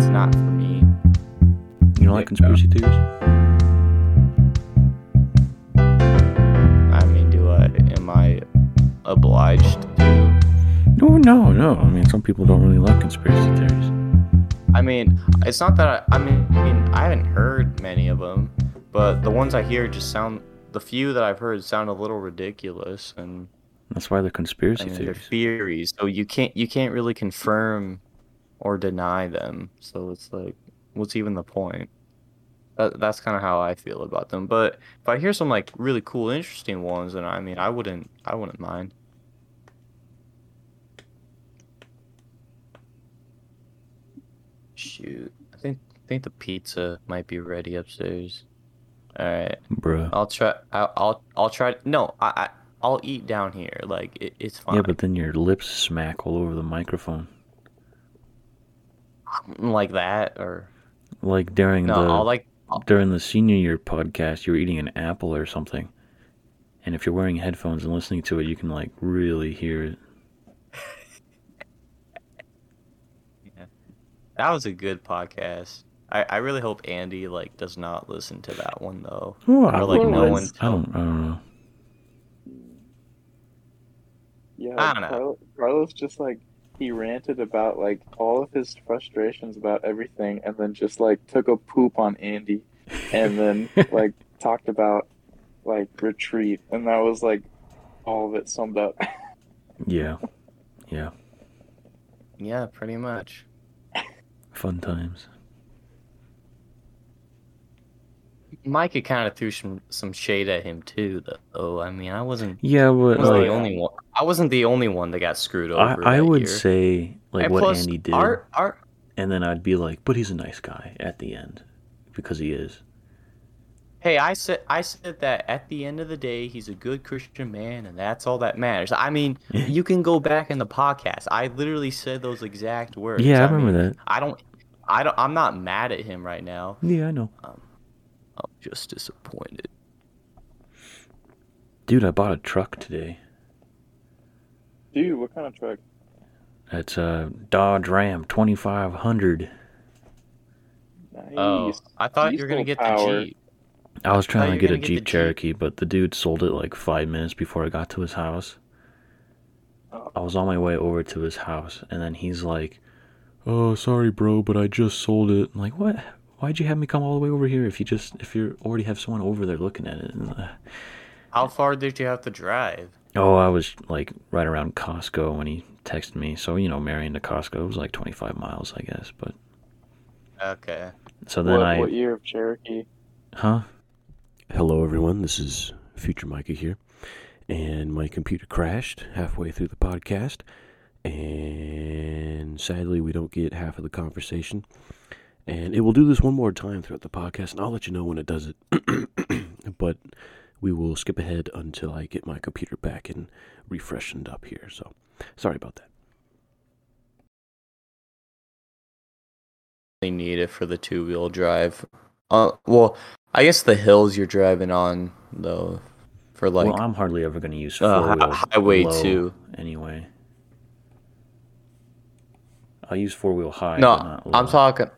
it's not for me. You don't like conspiracy theories? I mean, do I am I obliged to? No, no, no. I mean, some people don't really like conspiracy theories. I mean, it's not that I, I mean, I mean, I haven't heard many of them, but the ones I hear just sound. The few that I've heard sound a little ridiculous, and That's why they're conspiracy I mean, they're theories. theories. So you can't you can't really confirm or deny them. So it's like, what's even the point? That, that's kind of how I feel about them. But if I hear some like really cool, interesting ones, then I mean, I wouldn't I wouldn't mind. Shoot, I think I think the pizza might be ready upstairs. All right, Bruh. I'll try. I'll I'll, I'll try. No, I, I I'll eat down here. Like it, it's fine. Yeah, but then your lips smack all over the microphone. Like that or Like during no, the I'll like I'll- during the senior year podcast, you were eating an apple or something. And if you're wearing headphones and listening to it, you can like really hear it. Yeah. that was a good podcast. I, I really hope Andy like does not listen to that one though. Oh, Or like no one. I don't. I don't know. Yeah, I don't know. Carlos just like he ranted about like all of his frustrations about everything, and then just like took a poop on Andy, and then like talked about like retreat, and that was like all of it summed up. Yeah. Yeah. Yeah, pretty much. Fun times. Micah kind of threw some some shade at him too, though. I mean, I wasn't, Yeah, I wasn't like the only one. I wasn't the only one that got screwed I, over. I that would year. say like And what plus, Andy did, Our, our, and then I'd be like, but he's a nice guy at the end because he is. Hey, I said I said that at the end of the day, he's a good Christian man, and that's all that matters. I mean, you can go back in the podcast. I literally said those exact words. Yeah, I mean, remember that. I don't, I don't, I'm not mad at him right now. Yeah, I know. I'm just disappointed. Dude, I bought a truck today. Dude, what kind of truck? It's a Dodge Ram 2500. Nice. Oh, I thought you were gonna get power. the Jeep. I was trying you to get a gonna get the Jeep Jeep. Cherokee, but the dude sold it like five minutes before I got to his house. Oh. I was on my way over to his house, and then he's like, "Oh, sorry, bro, but I just sold it." I'm like, what? Why'd you have me come all the way over here if you just if you already have someone over there looking at it? And, uh, How far did you have to drive? oh, I was like right around Costco when he texted me. So you know, Marion to Costco was like 25 miles, I guess. But Okay. so then what, I, what year of Cherokee? huh? Hello, everyone. This is Future Micah here, and my computer crashed halfway through the podcast, and sadly, we don't get half of the conversation. And it will do this one more time throughout the podcast, and I'll let you know when it does it. but we will skip ahead until I get my computer back and refreshened up here. So, sorry about that. They need it for the two wheel drive. Uh, well, I guess the hills you're driving on though, for like well, I'm hardly ever going to use uh, four hi- wheel highway low two. anyway. I'll use four wheel high. No, but not I'm talking.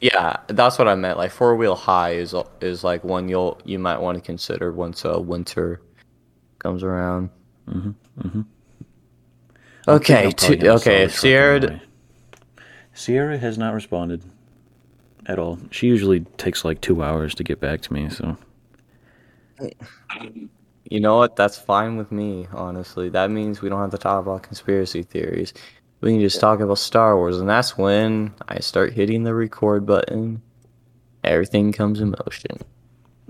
Yeah, that's what I meant. Like four wheel high is is like one you'll you might want to consider once uh, winter comes around. Mhm, mhm. Okay, two, okay. the If truck Sierra. Sierra has not responded at all. She usually takes like two hours to get back to me. So you know what? That's fine with me. Honestly, that means we don't have to talk about conspiracy theories. We can just talk about Star Wars, and that's when I start hitting the record button. Everything comes in motion.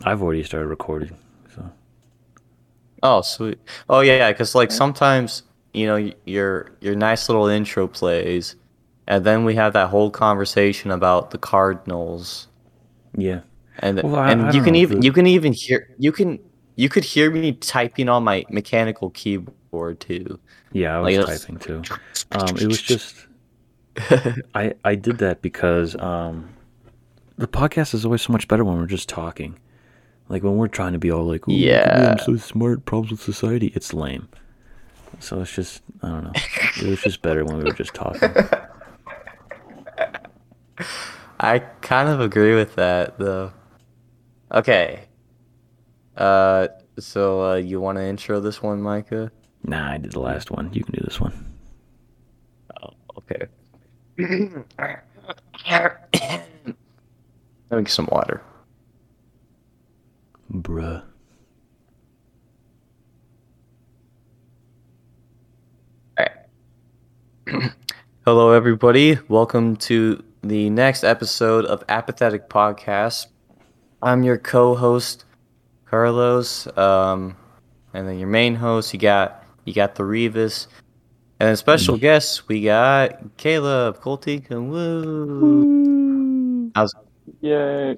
I've already started recording. So Oh, sweet. Oh, yeah, yeah. Because like sometimes you know your your nice little intro plays, and then we have that whole conversation about the Cardinals, yeah, and Well, I- and I you can even you can even hear you can you could hear me typing on my mechanical keyboard too. Yeah, I was Like, typing too. Um, it was just I I did that because um, the podcast is always so much better when we're just talking. Like when we're trying to be all like, "Ooh, look at me, Yeah. I'm so smart, problems with society." It's lame. So it's just I don't know. It was just better when we were just talking. I kind of agree with that though. Okay. Uh, so uh, you want to intro this one, Micah? Nah, I did the last one. You can do this one. Oh, okay. Let me get some water. Bruh. Hello, everybody. Welcome to the next episode of Apathetic Podcast. I'm your co-host, Carlos, um, and then your main host. You got you got the Revis, and then special guests. We got Caleb, Colty, and woo. How's Yay.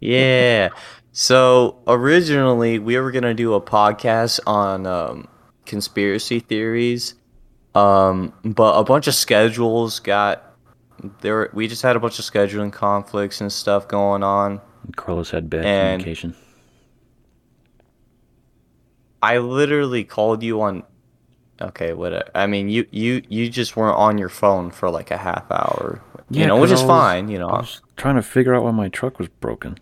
yeah. So originally we were gonna do a podcast on um, conspiracy theories, um, but a bunch of schedules got there. We just had a bunch of scheduling conflicts and stuff going on. Carlos had bad And- communication. I literally called you on. Okay, whatever. I mean, you you you just weren't on your phone for like a half hour. Yeah, you know, which is was- fine. You know. I was trying to figure out why my truck was broken,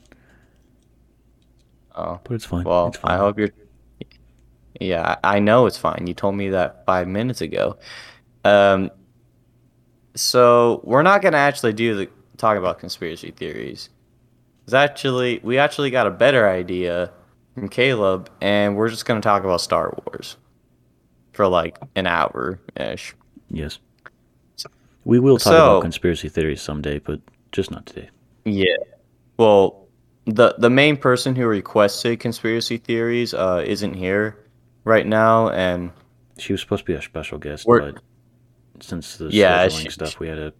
Oh. but it's fine. Well, it's fine. I hope you're. Yeah, I I know it's fine. You told me that five minutes ago. Um, so we're not gonna actually do the talk about conspiracy theories. It's actually we actually got a better idea from Caleb, and we're just gonna talk about Star Wars for like an hour ish. Yes. We will talk So- about conspiracy theories someday, but just not today. Yeah. Well, the the main person who requested conspiracy theories uh, isn't here right now, and She was supposed to be a special guest, but since the Yeah, she- stuff, we had to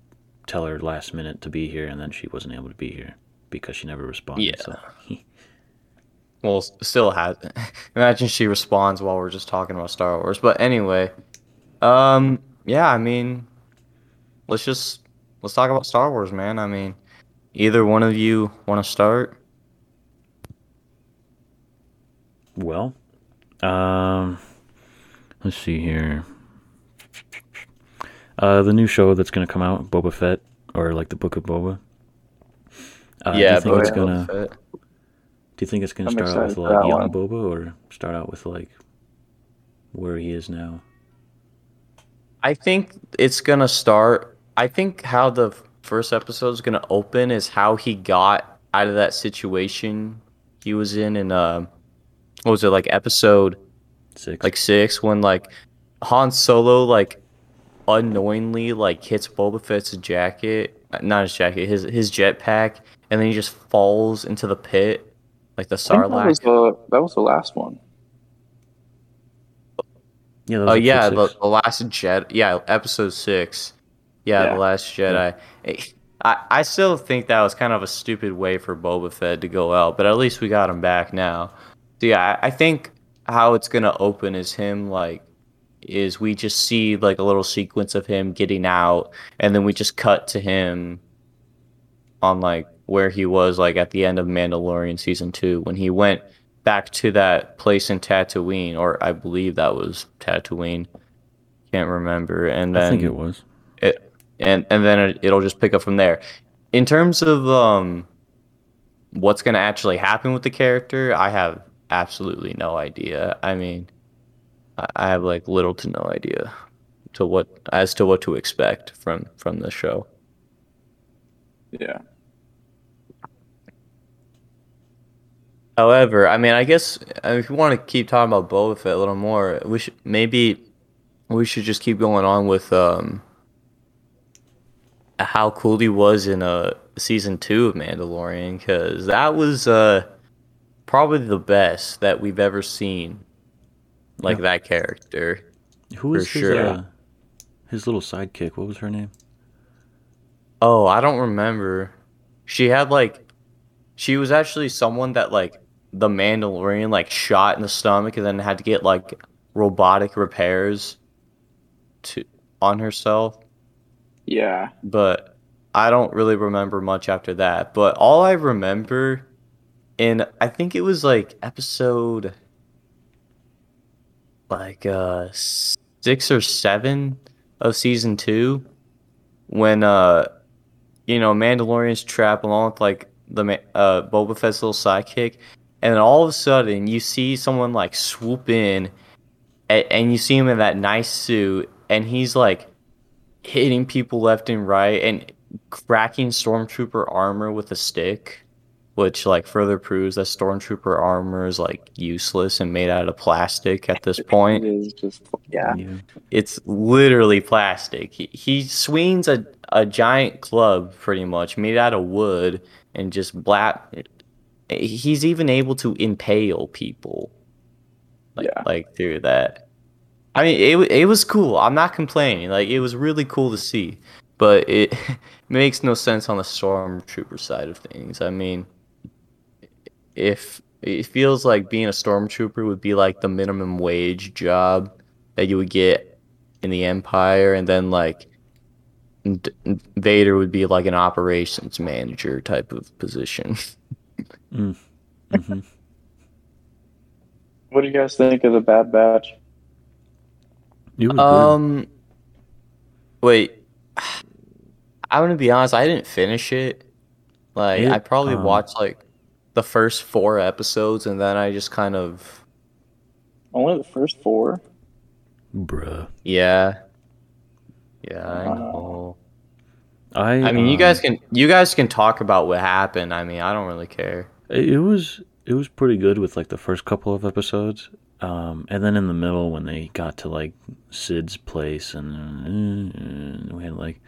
tell her last minute to be here, and then she wasn't able to be here because she never responded. Yeah. So well, still has. Imagine she responds while we're just talking about Star Wars. But anyway, um, yeah, I mean, let's just let's talk about Star Wars, man. I mean, either one of you want to start? Well, um, let's see here. Uh, the new show that's gonna come out, Boba Fett, or like the Book of Boba. Uh, do you think it's gonna? Fett. Do you think it's gonna start out with like that young one. Boba, or start out with like where he is now? I think it's gonna start. I think how the first episode is gonna open is how he got out of that situation he was in in uh, what was it like episode Six. like six when like Han Solo like unknowingly like hits Boba Fett's jacket, uh, not his jacket, his his jetpack, and then he just falls into the pit like the I think that was the that was the last one. yeah. Oh yeah, the, the last Jet. Yeah, episode six. Yeah, Yeah. the last Jedi. Eh, I I still think that was kind of a stupid way for Boba Fett to go out, but at least we got him back now. So yeah, I, I think how it's gonna open is him like is we just see like a little sequence of him getting out, and then we just cut to him on like where he was like at the end of Mandalorian season two when he went back to that place in Tatooine, or I believe that was Tatooine. Can't remember. And then I think it was. it, and and then it, it'll just pick up from there. In terms of um, what's gonna actually happen with the character, I have absolutely no idea. I mean, I, I have like little to no idea to what as to what to expect from from the show. Yeah. However, I mean, I guess uh, if you want to keep talking about Boba Fett a little more, we should maybe we should just keep going on with um how cool he was in uh season two of Mandalorian because that was uh probably the best that we've ever seen, like Yeah. that character. Who For his, sure. uh, his little sidekick? What was her name? Oh, I don't remember. She had like she was actually someone that like the Mandalorian like shot in the stomach and then had to get like robotic repairs to on herself. Yeah. But I don't really remember much after that. But all I remember in I think it was like episode like uh 6 or 7 of season 2 when uh you know, Mandalorian's trap along with like the uh Boba Fett's little sidekick, and then all of a sudden you see someone like swoop in, and, and you see him in that nice suit, and he's like hitting people left and right and cracking stormtrooper armor with a stick which like further proves that stormtrooper armor is like useless and made out of plastic at this point is just yeah. Yeah. it's literally plastic he, he swings a, a giant club pretty much made out of wood and just black he's even able to impale people like, Yeah. like through that. I mean it, it was cool. I'm not complaining. Like it was really cool to see. But it makes no sense on the stormtrooper side of things. I mean if it feels like being a stormtrooper would be like the minimum wage job that you would get in the empire. And then like D- Vader would be like an operations manager type of position. hmm What do you guys think of the Bad Batch? It was good. Um wait. I'm going to be honest, I didn't finish it. Like It, I probably um, watched like the first 4 episodes and then I just kind of Only the first four. Bruh. yeah. Yeah, I Wow. know. I I mean, you guys can you guys can talk about what happened. I mean, I don't really care. It it was it was pretty good with like the first couple of episodes, um, and then in the middle when they got to like Cid's place, and, and we had like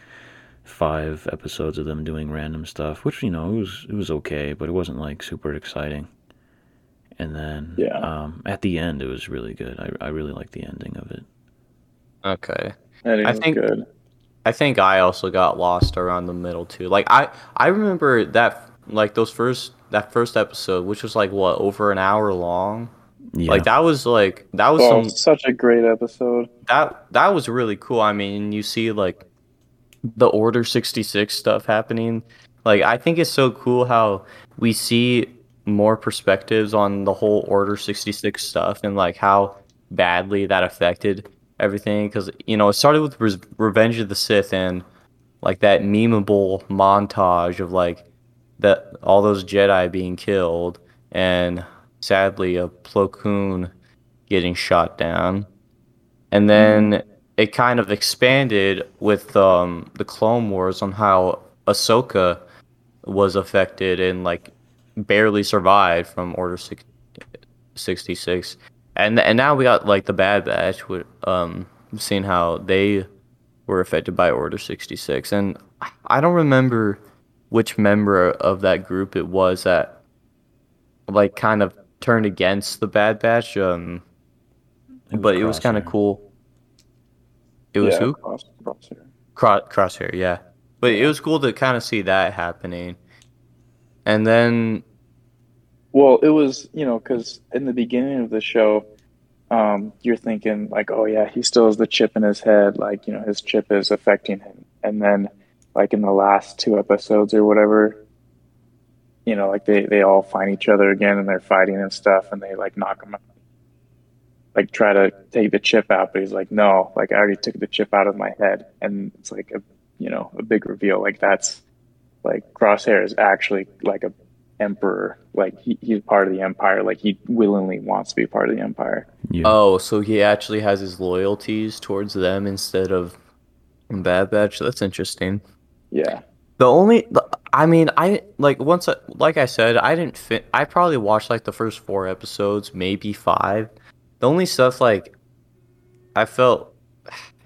five episodes of them doing random stuff, which you know it was it was okay, but it wasn't like super exciting. And then Yeah. um, at the end, it was really good. I I really liked the ending of it. Okay. And it I was think- good. I think I also got lost around the middle too. Like I I remember that like those first that first episode, which was like what over an hour long. Yeah, Like that was like that was Oh, some such a great episode. that that was really cool. I mean, you see like the Order 66 stuff happening. Like I think it's so cool how we see more perspectives on the whole Order 66 stuff and like how badly that affected everything cuz you know, it started with Re- Revenge of the Sith and like that memeable montage of like that all those Jedi being killed and sadly a Plo Koon getting shot down. And then it kind of expanded with um, the Clone Wars on how Ahsoka was affected and like barely survived from Order six- 66 and and now we got like the Bad Batch with um seeing how they were affected by Order 66 and I don't remember which member of that group it was that like kind of turned against the Bad Batch um but it was kind of cool. It was yeah, who? Cross, Crosshair. Cro- Crosshair, yeah. But it was cool to kind of see that happening. And then, Well, it was, you know, because in the beginning of the show, um, you're thinking like, oh yeah, he still has the chip in his head, like you know, his chip is affecting him. And then, like in the last two episodes or whatever, you know, like they they all find each other again and they're fighting and stuff, and they like knock him out, like try to take the chip out, but he's like, no, like I already took the chip out of my head, and it's like a, you know, a big reveal. Like that's like Crosshair is actually like a emperor. Like he, he's part of the empire. Like he willingly wants to be part of the empire. Yeah. oh, so he actually has his loyalties towards them instead of Bad Batch. That's interesting. Yeah. The only, I mean, I like once, I, like I said, I didn't fit. I probably watched like the first four episodes, maybe five. The only stuff like I felt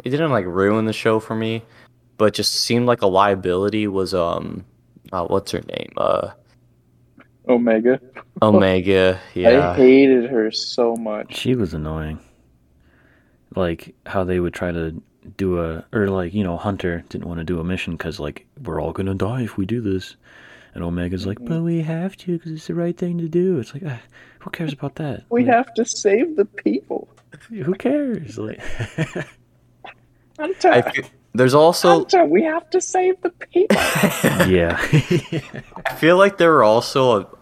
it didn't like ruin the show for me, but just seemed like a liability was um, uh, what's her name? Uh, Omega. Omega. Yeah. I hated her so much. She was annoying. Like how they would try to do a, or like you know, Hunter didn't want to do a mission because like we're all gonna die if we do this, and Omega's like, but we have to because it's the right thing to do. It's like, ah, who cares about that? We Like, have to save the people. Who cares? Like, Hunter, I feel, there's also Hunter, we have to save the people. yeah, I feel like there were also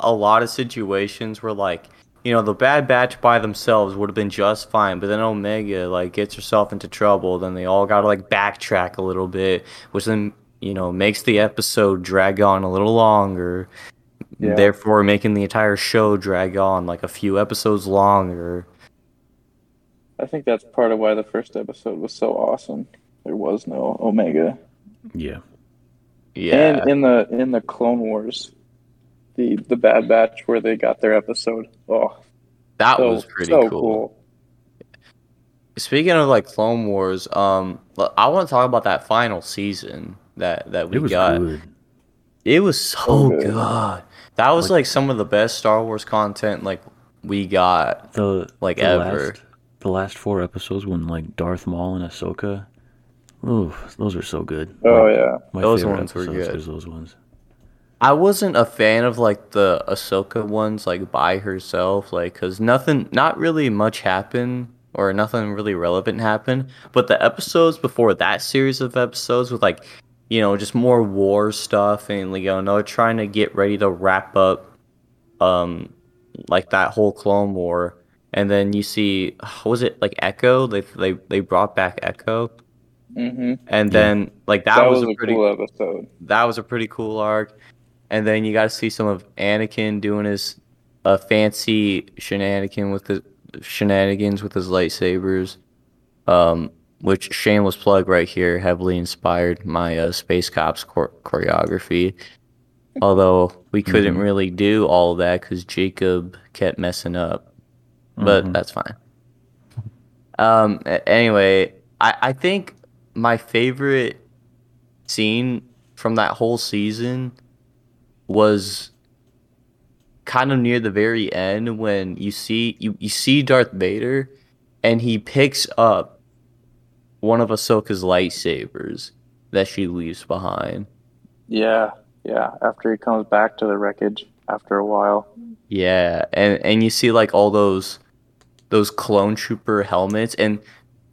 a, a lot of situations where like you know the Bad Batch by themselves would have been just fine, but then Omega like gets herself into trouble. Then they all got to like backtrack a little bit, which then you know, makes the episode drag on a little longer, Yeah. therefore making the entire show drag on like a few episodes longer. I think that's part of why the first episode was so awesome. There was no Omega. Yeah. Yeah. And in the in the Clone Wars, the the Bad Batch where they got their episode. Oh, that so, was pretty so cool. Speaking of like Clone Wars, um, l- I want to talk about that final season that that we It was got. good. It was so So good. good. That was Like- like, some of the best Star Wars content like we got. The Like the ever. Last, the last four episodes when like Darth Maul and Ahsoka. Ooh, those are so good. Oh Like, yeah, My Those favorite ones were episodes good. those ones. I wasn't a fan of like the Ahsoka ones like by herself, like because nothing, not really much happened or nothing really relevant happened. But the episodes before that series of episodes with like, you know, just more war stuff and like, you know, trying to get ready to wrap up, um, like that whole Clone War. And then you see, was it like Echo? They they they brought back Echo, hmm and Yeah. then like that, that, was, was, a a pretty cool episode. that was a pretty cool arc. And then you got to see some of Anakin doing his uh, fancy shenanigan with the shenanigans with his lightsabers. Um, which shameless plug right here, heavily inspired my uh, Space Cops chor- choreography. Although we couldn't Mhm. really do all of that because Jacob kept messing up, but Mhm. that's fine. Um. Anyway, I I think my favorite scene from that whole season was kind of near the very end when you see you, you see Darth Vader and he picks up one of Ahsoka's lightsabers that she leaves behind. Yeah, yeah. After he comes back to the wreckage after a while. Yeah, and and you see like all those those clone trooper helmets and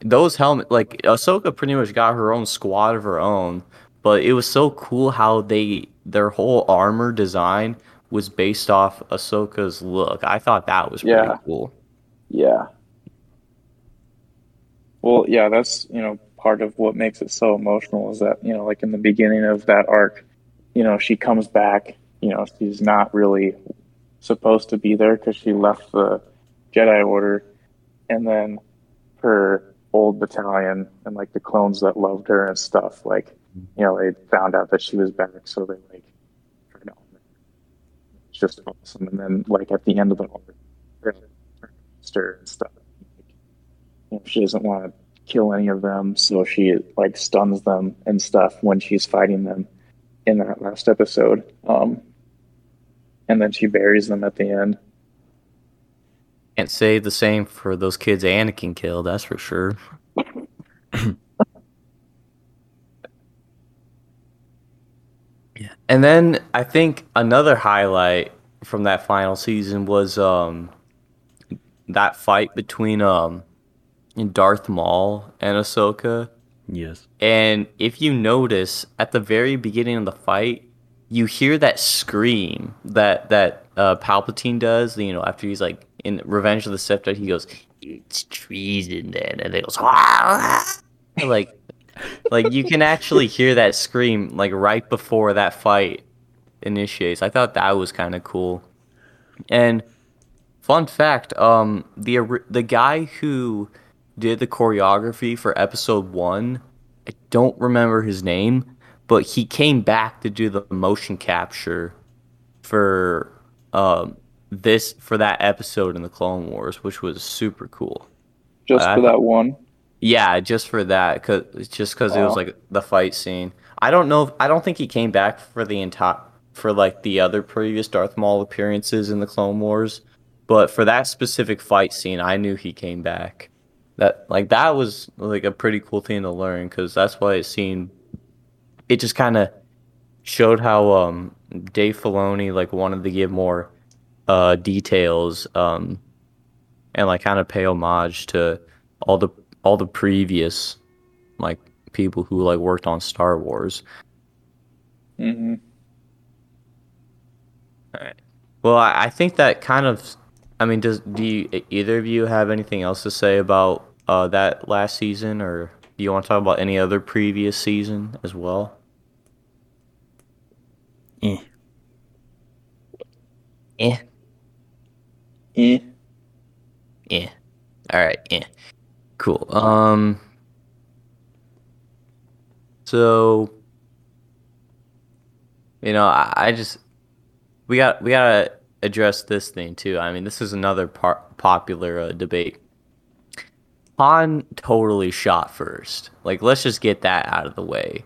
those helmet like Ahsoka pretty much got her own squad of her own, but it was so cool how they their whole armor design was based off Ahsoka's look. I thought that was pretty cool. Yeah. Well, yeah, that's, you know, part of what makes it so emotional is that, you know, like in the beginning of that arc, you know, she comes back, you know, she's not really supposed to be there because she left the Jedi Order. And then her old battalion and like the clones that loved her and stuff, like, you know, they found out that she was back. So they like, tried to honor her. it's just awesome. And then, like, at the end of the arc, her sister and stuff. You know, she doesn't want to kill any of them, so she like stuns them and stuff when she's fighting them in that last episode. Um, and then she buries them at the end. Can't say the same for those kids Anakin killed, that's for sure. And then I think another highlight from that final season was um that fight between um Darth Maul and Ahsoka. Yes. And if you notice at the very beginning of the fight, you hear that scream that that uh, Palpatine does. You know, after he's like in Revenge of the Sith, he goes, "It's treason," then, and it goes, like, like you can actually hear that scream like right before that fight initiates. I thought that was kind of cool. And fun fact, um, the the guy who did the choreography for episode one. I don't remember his name, but he came back to do the motion capture for um this for that episode in the Clone Wars, which was super cool. Just I for that one. Yeah, just for that, cause just cause it was like the fight scene. I don't know. If, I don't think he came back for the entire for like the other previous Darth Maul appearances in the Clone Wars, but for that specific fight scene, I knew he came back. That like that was like a pretty cool thing to learn because that's why it seemed. It just kind of showed how um Dave Filoni like wanted to give more uh details um and like kind of pay homage to all the all the previous like people who like worked on Star Wars. hmm All right. Well, I, I think that kind of I mean, does do you, either of you have anything else to say about uh, that last season, or do you want to talk about any other previous season as well? Eh. Eh. Eh. Yeah. All right. Yeah. Cool. Um. So, you know, I, I just we got we gotta address this thing too. I mean, this is another par- popular uh, debate. Han totally shot first. Like, let's just get that out of the way.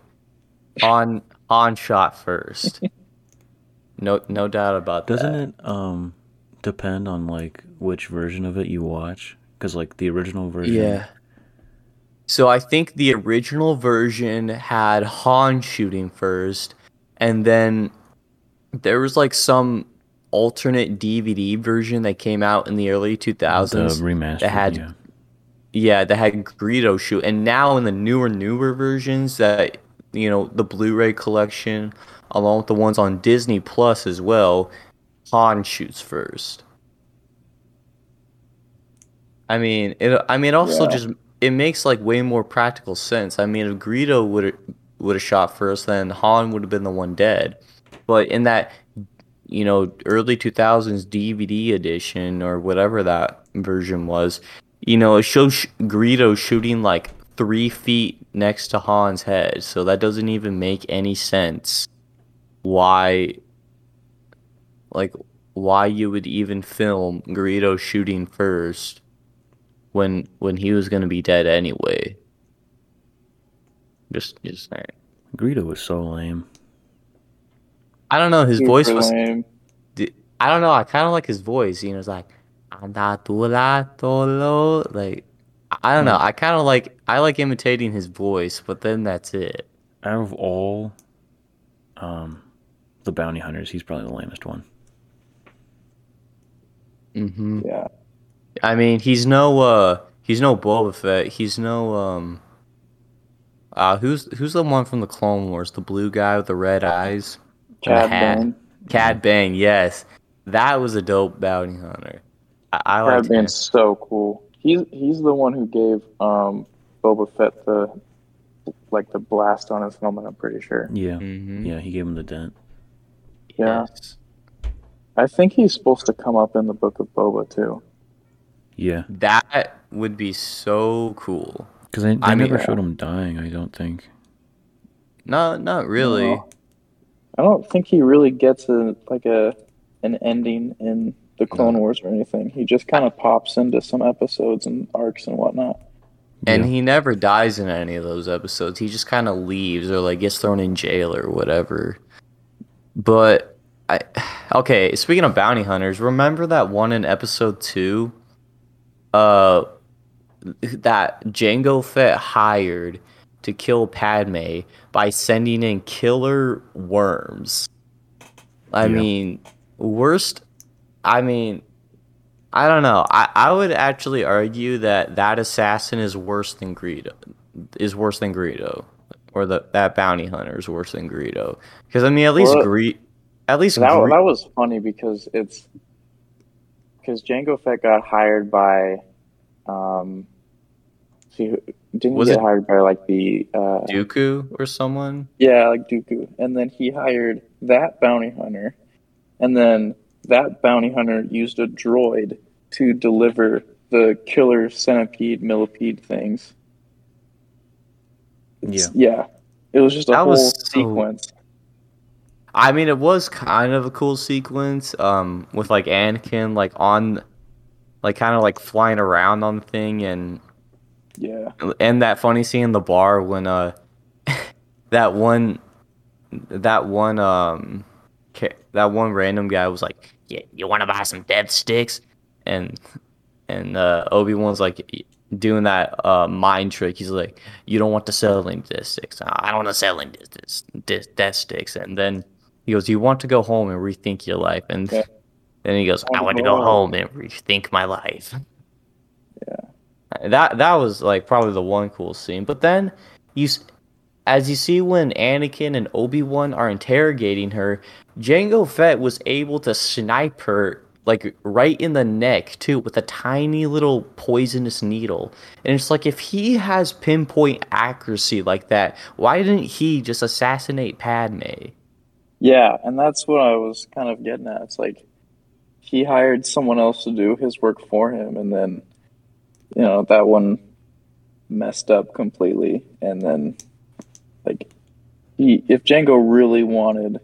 Han Han shot first. No, no doubt about that. Doesn't it um depend on like which version of it you watch? Because like the original version. Yeah. So I think the original version had Han shooting first, and then there was like some alternate DVD version that came out in the early The 2000s. remastered. that had- yeah. Yeah, that had Greedo shoot, and now in the newer, newer versions that you know the Blu-ray collection, along with the ones on Disney Plus as well, Han shoots first. I mean, it. I mean, also Yeah. just it makes like way more practical sense. I mean, if Greedo would would have shot first, then Han would have been the one dead. But in that, you know, early two thousands DVD edition or whatever that version was, you know, it shows sh- Greedo shooting like three feet next to Han's head. So that doesn't even make any sense. Why, like, why you would even film Greedo shooting first when when he was gonna be dead anyway? Just just saying. Greedo was so lame. I don't know. His voice Super was. lame. I don't know. I kind of like his voice. You know, it's like "Anda tu la tolo." Like I don't know. I kind of like I like imitating his voice, but then that's it. Out of all um the bounty hunters, he's probably the lamest one. Mm hmm Yeah. I mean, he's no uh he's no Boba Fett. He's no um uh who's who's the one from the Clone Wars? The blue guy with the red eyes. Cad hat. Bane. Cad Bane. Yes, that was a dope bounty hunter. I, I like Cad Bane's so cool. He's he's the one who gave um Boba Fett the like the blast on his helmet. I'm pretty sure. Yeah. hmm Yeah, he gave him the dent. Yeah. I think he's supposed to come up in the Book of Boba too. Yeah. That would be so cool. Because they, they I mean- never showed him dying, I don't think. No, not really. No. I don't think he really gets a like a an ending in the Clone Wars or anything. He just kind of pops into some episodes and arcs and whatnot. And Yeah. he never dies in any of those episodes. He just kind of leaves or like gets thrown in jail or whatever. But I okay, speaking of bounty hunters, remember that one in episode 2 uh that Jango Fett hired to kill Padme by sending in killer worms. I Yeah. mean, worst I mean, I don't know. I, I would actually argue that that assassin is worse than Greedo. Is worse than Greedo, or the that bounty hunter is worse than Greedo. Because I mean, at least Well, Gre, at least That, Gre- that was funny because it's because Jango Fett got hired by um see didn't Was he get it- hired by like the uh Dooku or someone. yeah like Dooku. And then he hired that bounty hunter. And then that bounty hunter used a droid to deliver the killer centipede millipede things. It's- yeah. It was just a That whole was so- sequence I mean, it was kind of a cool sequence, um, with like Anakin like on, like kind of like flying around on the thing, and yeah and that funny scene in the bar when uh, that one, that one um, that one random guy was like, "Yeah, you want to buy some death sticks?" and and uh, Obi Wan's like doing that uh mind trick. He's like, "You don't want to sell any death sticks. I don't want to sell any death, death, death sticks." And then he goes, "You want to go home and rethink your life?" And Yeah. then he goes, "I wanna go go home." home and rethink my life." Yeah. That that was like probably the one cool scene. But then you, as you see when Anakin and Obi Wan are interrogating her, Jango Fett was able to snipe her like right in the neck too with a tiny little poisonous needle. And it's like if he has pinpoint accuracy like that, why didn't he just assassinate Padme? Yeah, and that's what I was kind of getting at. It's like he hired someone else to do his work for him, and then you know that one messed up completely. And then, like, he if Jango really wanted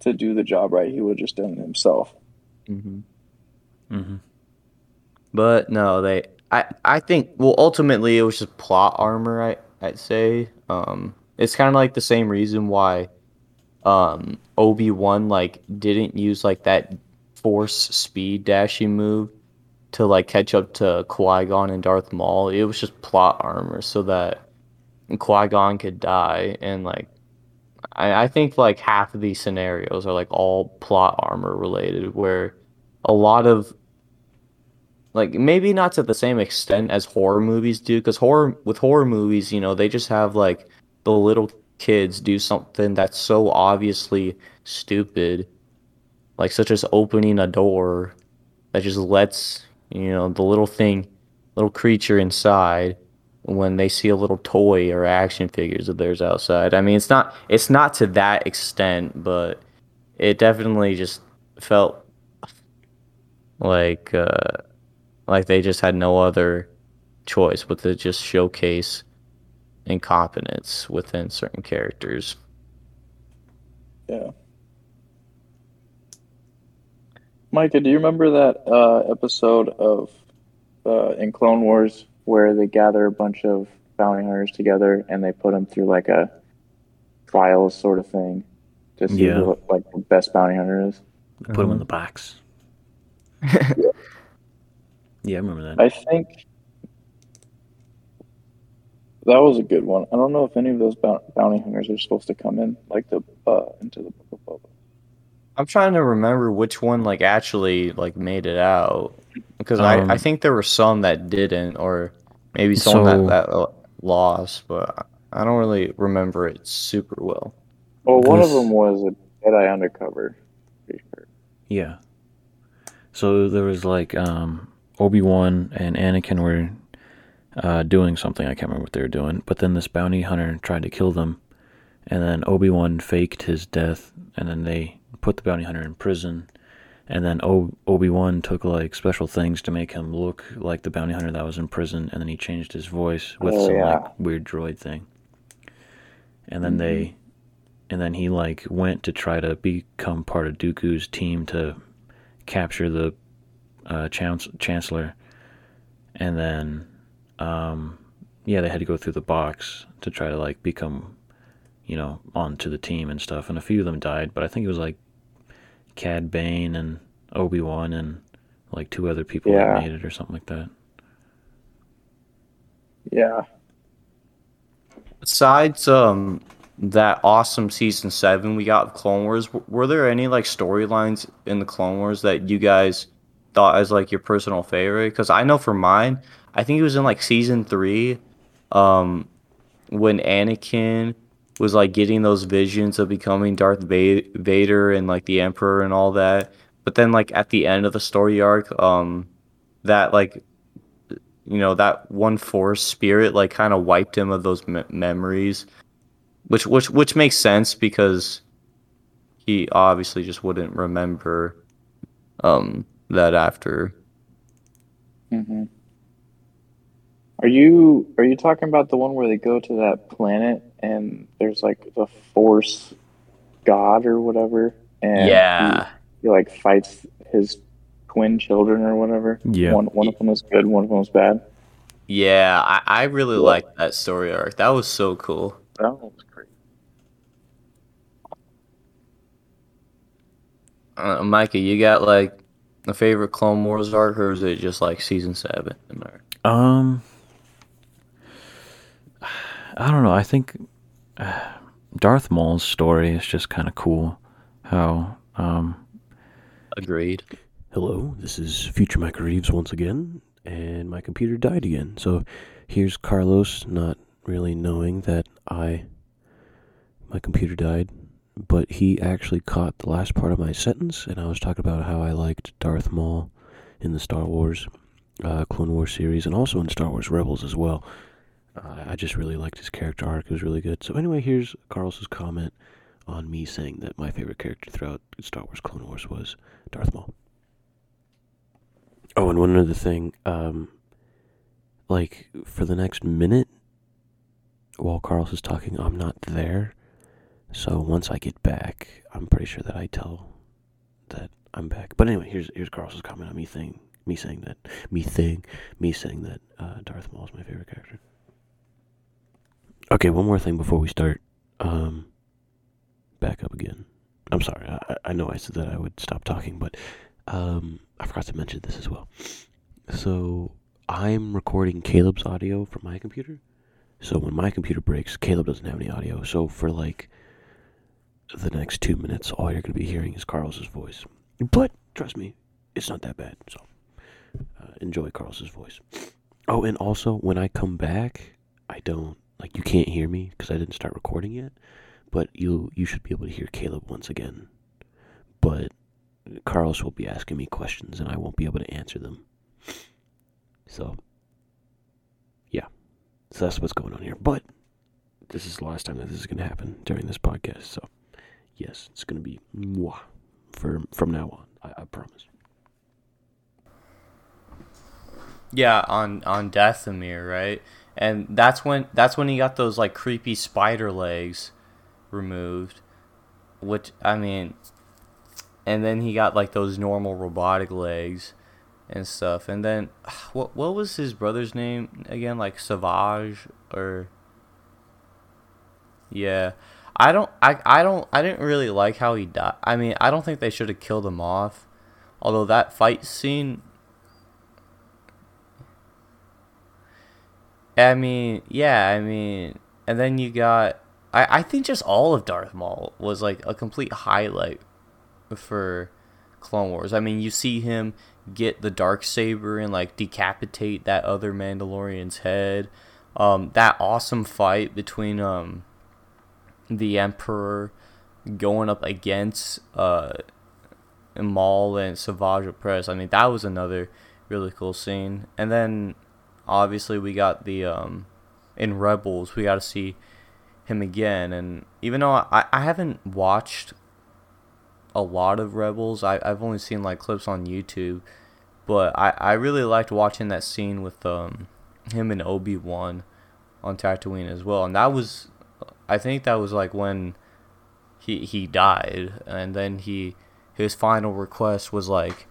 to do the job right, he would have just done it himself. hmm hmm But no, they. I I think well, ultimately it was just plot armor. I I'd say. Um, it's kind of like the same reason why, um, Obi Wan like didn't use like that force speed dashing move to like catch up to Qui Gon and Darth Maul. It was just plot armor so that Qui Gon could die, and like I I think like half of these scenarios are like all plot armor related, where a lot of like maybe not to the same extent as horror movies do because horror with horror movies you know they just have like the little kids do something that's so obviously stupid like such as opening a door that just lets you know the little thing little creature inside when they see a little toy or action figures of theirs outside. I mean it's not it's not to that extent but it definitely just felt like uh like they just had no other choice but to just showcase incompetence within certain characters. Yeah. Micah, do you remember that uh, episode of uh, in Clone Wars where they gather a bunch of bounty hunters together and they put them through like a trials sort of thing to see Yeah. who like the best bounty hunter is? Put them in the box. Yeah, I remember that. I think that was a good one. I don't know if any of those bounty hunters are supposed to come in like the uh, into the book of Boba. I'm trying to remember which one like actually like made it out because Um, I, I think there were some that didn't or maybe some that, So- that uh, lost but I don't really remember it super well. Well, one of them was a Jedi undercover. Yeah. So there was like um, Obi Wan and Anakin were uh, doing something. I can't remember what they were doing. But then this bounty hunter tried to kill them, and then Obi Wan faked his death, and then they put the bounty hunter in prison. And then o- Obi Wan took like special things to make him look like the bounty hunter that was in prison, and then he changed his voice with Oh, some yeah. like weird droid thing. And then they, and then he like went to try to become part of Dooku's team to capture the uh, chance- chancellor, and then um, yeah, they had to go through the box to try to like become, you know, onto the team and stuff. And a few of them died, but I think it was like Cad Bane and Obi Wan and like two other people Yeah. that made it or something like that. Yeah. Besides um that awesome season 7 we got of Clone Wars, were there any like storylines in the Clone Wars that you guys thought as like your personal favorite? Cuz I know for mine, I think it was in like season 3 um when Anakin was like getting those visions of becoming Darth Vader and like the Emperor and all that. But then like at the end of the story arc, um that like you know that one force spirit like kind of wiped him of those me- memories which which which makes sense because he obviously just wouldn't remember um that after hmm Are you are you talking about the one where they go to that planet and there's like the Force God or whatever, and yeah he, he like fights his twin children or whatever. Yeah. One one of them was good, one of them was bad. yeah i, I really Yeah. liked that story arc that was so cool That was great. uh, micah you got like a favorite clone wars arc or is it just like season 7 or- Um, I don't know. I think uh, Darth Maul's story is just kind of cool. How um agreed Hello, this is Future Mike Reeves once again, and my computer died again. So here's Carlos not really knowing that I my computer died, but he actually caught the last part of my sentence, and I was talking about how I liked Darth Maul in the Star Wars uh, Clone Wars series, and also in Star Wars Rebels as well. Uh, I just really liked his character arc; it was really good. So anyway, here's Carlos's comment on me saying that my favorite character throughout Star Wars Clone Wars was Darth Maul. Oh, and one other thing, um, like for the next minute while Carlos is talking, I'm not there. So once I get back, I'm pretty sure that I tell that I'm back. But anyway, here's here's Carlos's comment on me thing, me saying that, me thing, me saying that uh, Darth Maul is my favorite character. Okay, one more thing before we start. Um, back up again. I'm sorry. I, I know I said that I would stop talking, but um, I forgot to mention this as well. So I'm recording Caleb's audio from my computer. So when my computer breaks, Caleb doesn't have any audio. So for like the next two minutes, all you're going to be hearing is Carlos's voice. But trust me, it's not that bad. So uh, enjoy Carlos's voice. Oh, and also when I come back, I don't like you can't hear me because I didn't start recording yet. But you you should be able to hear Caleb once again. But Carlos will be asking me questions and I won't be able to answer them. So yeah. So that's what's going on here. But this is the last time that this is going to happen during this podcast. So, yes, it's going to be moi for from now on. I, I promise. Yeah, on on Dathomir, right? And that's when that's when he got those like creepy spider legs removed, which I mean, and then he got like those normal robotic legs and stuff. And then what what was his brother's name again? Like Savage or yeah. I don't I, I don't I didn't really like how he died. I mean, I don't think they should have killed him off. Although that fight scene I mean, yeah, I mean, and then you got I I think just all of Darth Maul was like a complete highlight for Clone Wars. I mean, you see him get the dark saber and like decapitate that other Mandalorian's head. Um, that awesome fight between um the Emperor going up against uh Maul and Savage Opress. I mean, that was another really cool scene. And then obviously we got the um in Rebels we got to see him again. And even though I I haven't watched a lot of Rebels, I I've only seen like clips on YouTube but I, I really liked watching that scene with um him and Obi Wan on Tatooine as well, and that was I think that was like when he he died, and then he his final request was like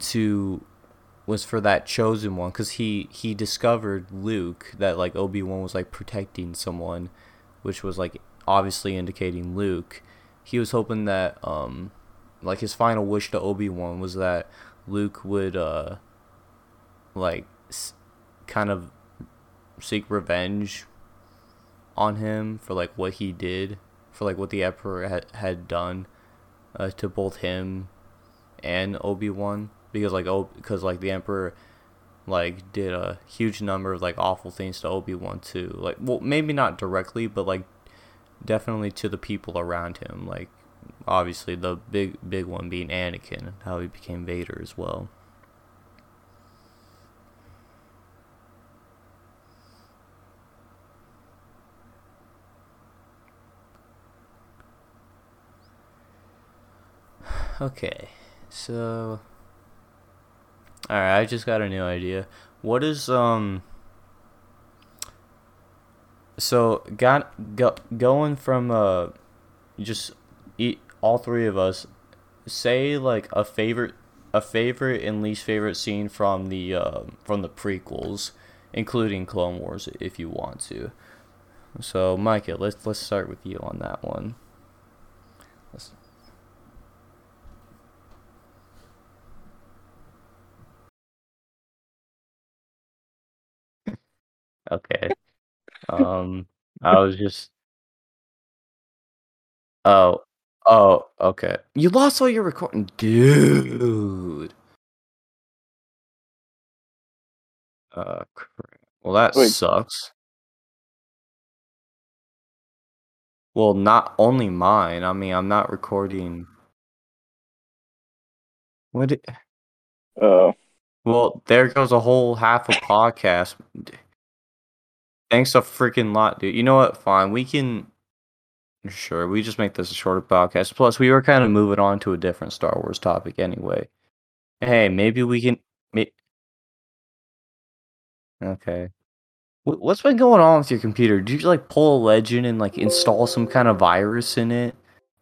to was for that chosen one because he he discovered Luke that like Obi Wan was like protecting someone, which was like obviously indicating Luke. He was hoping that um like his final wish to Obi Wan was that Luke would uh like s- kind of seek revenge on him for like what he did for like what the emperor had, had done uh, to both him and Obi-Wan. Because like oh because like the emperor like did a huge number of like awful things to Obi-Wan too. Like well maybe not directly but like definitely to the people around him. Like obviously the big big one being Anakin, how he became Vader as well. Okay, so all right, I just got a new idea. What is um? So got go, going from uh, just eat all three of us say like a favorite a favorite and least favorite scene from the uh, from the prequels including clone wars if you want to so micah let's let's start with you on that one let's... okay um i was just oh Oh, okay. You lost all your recording, dude. Uh, crap. Well, that Wait. sucks. Well, not only mine. I mean, I'm not recording. What? It... Oh, Well, there goes a whole half a podcast. Thanks a freaking lot, dude. You know what? Fine. We can Sure, we just make this a shorter podcast. Plus, we were kind of moving on to a different Star Wars topic anyway. Hey, maybe we can. May- okay. Wh- What's been going on with your computer? Did you like pull a legend and like install some kind of virus in it?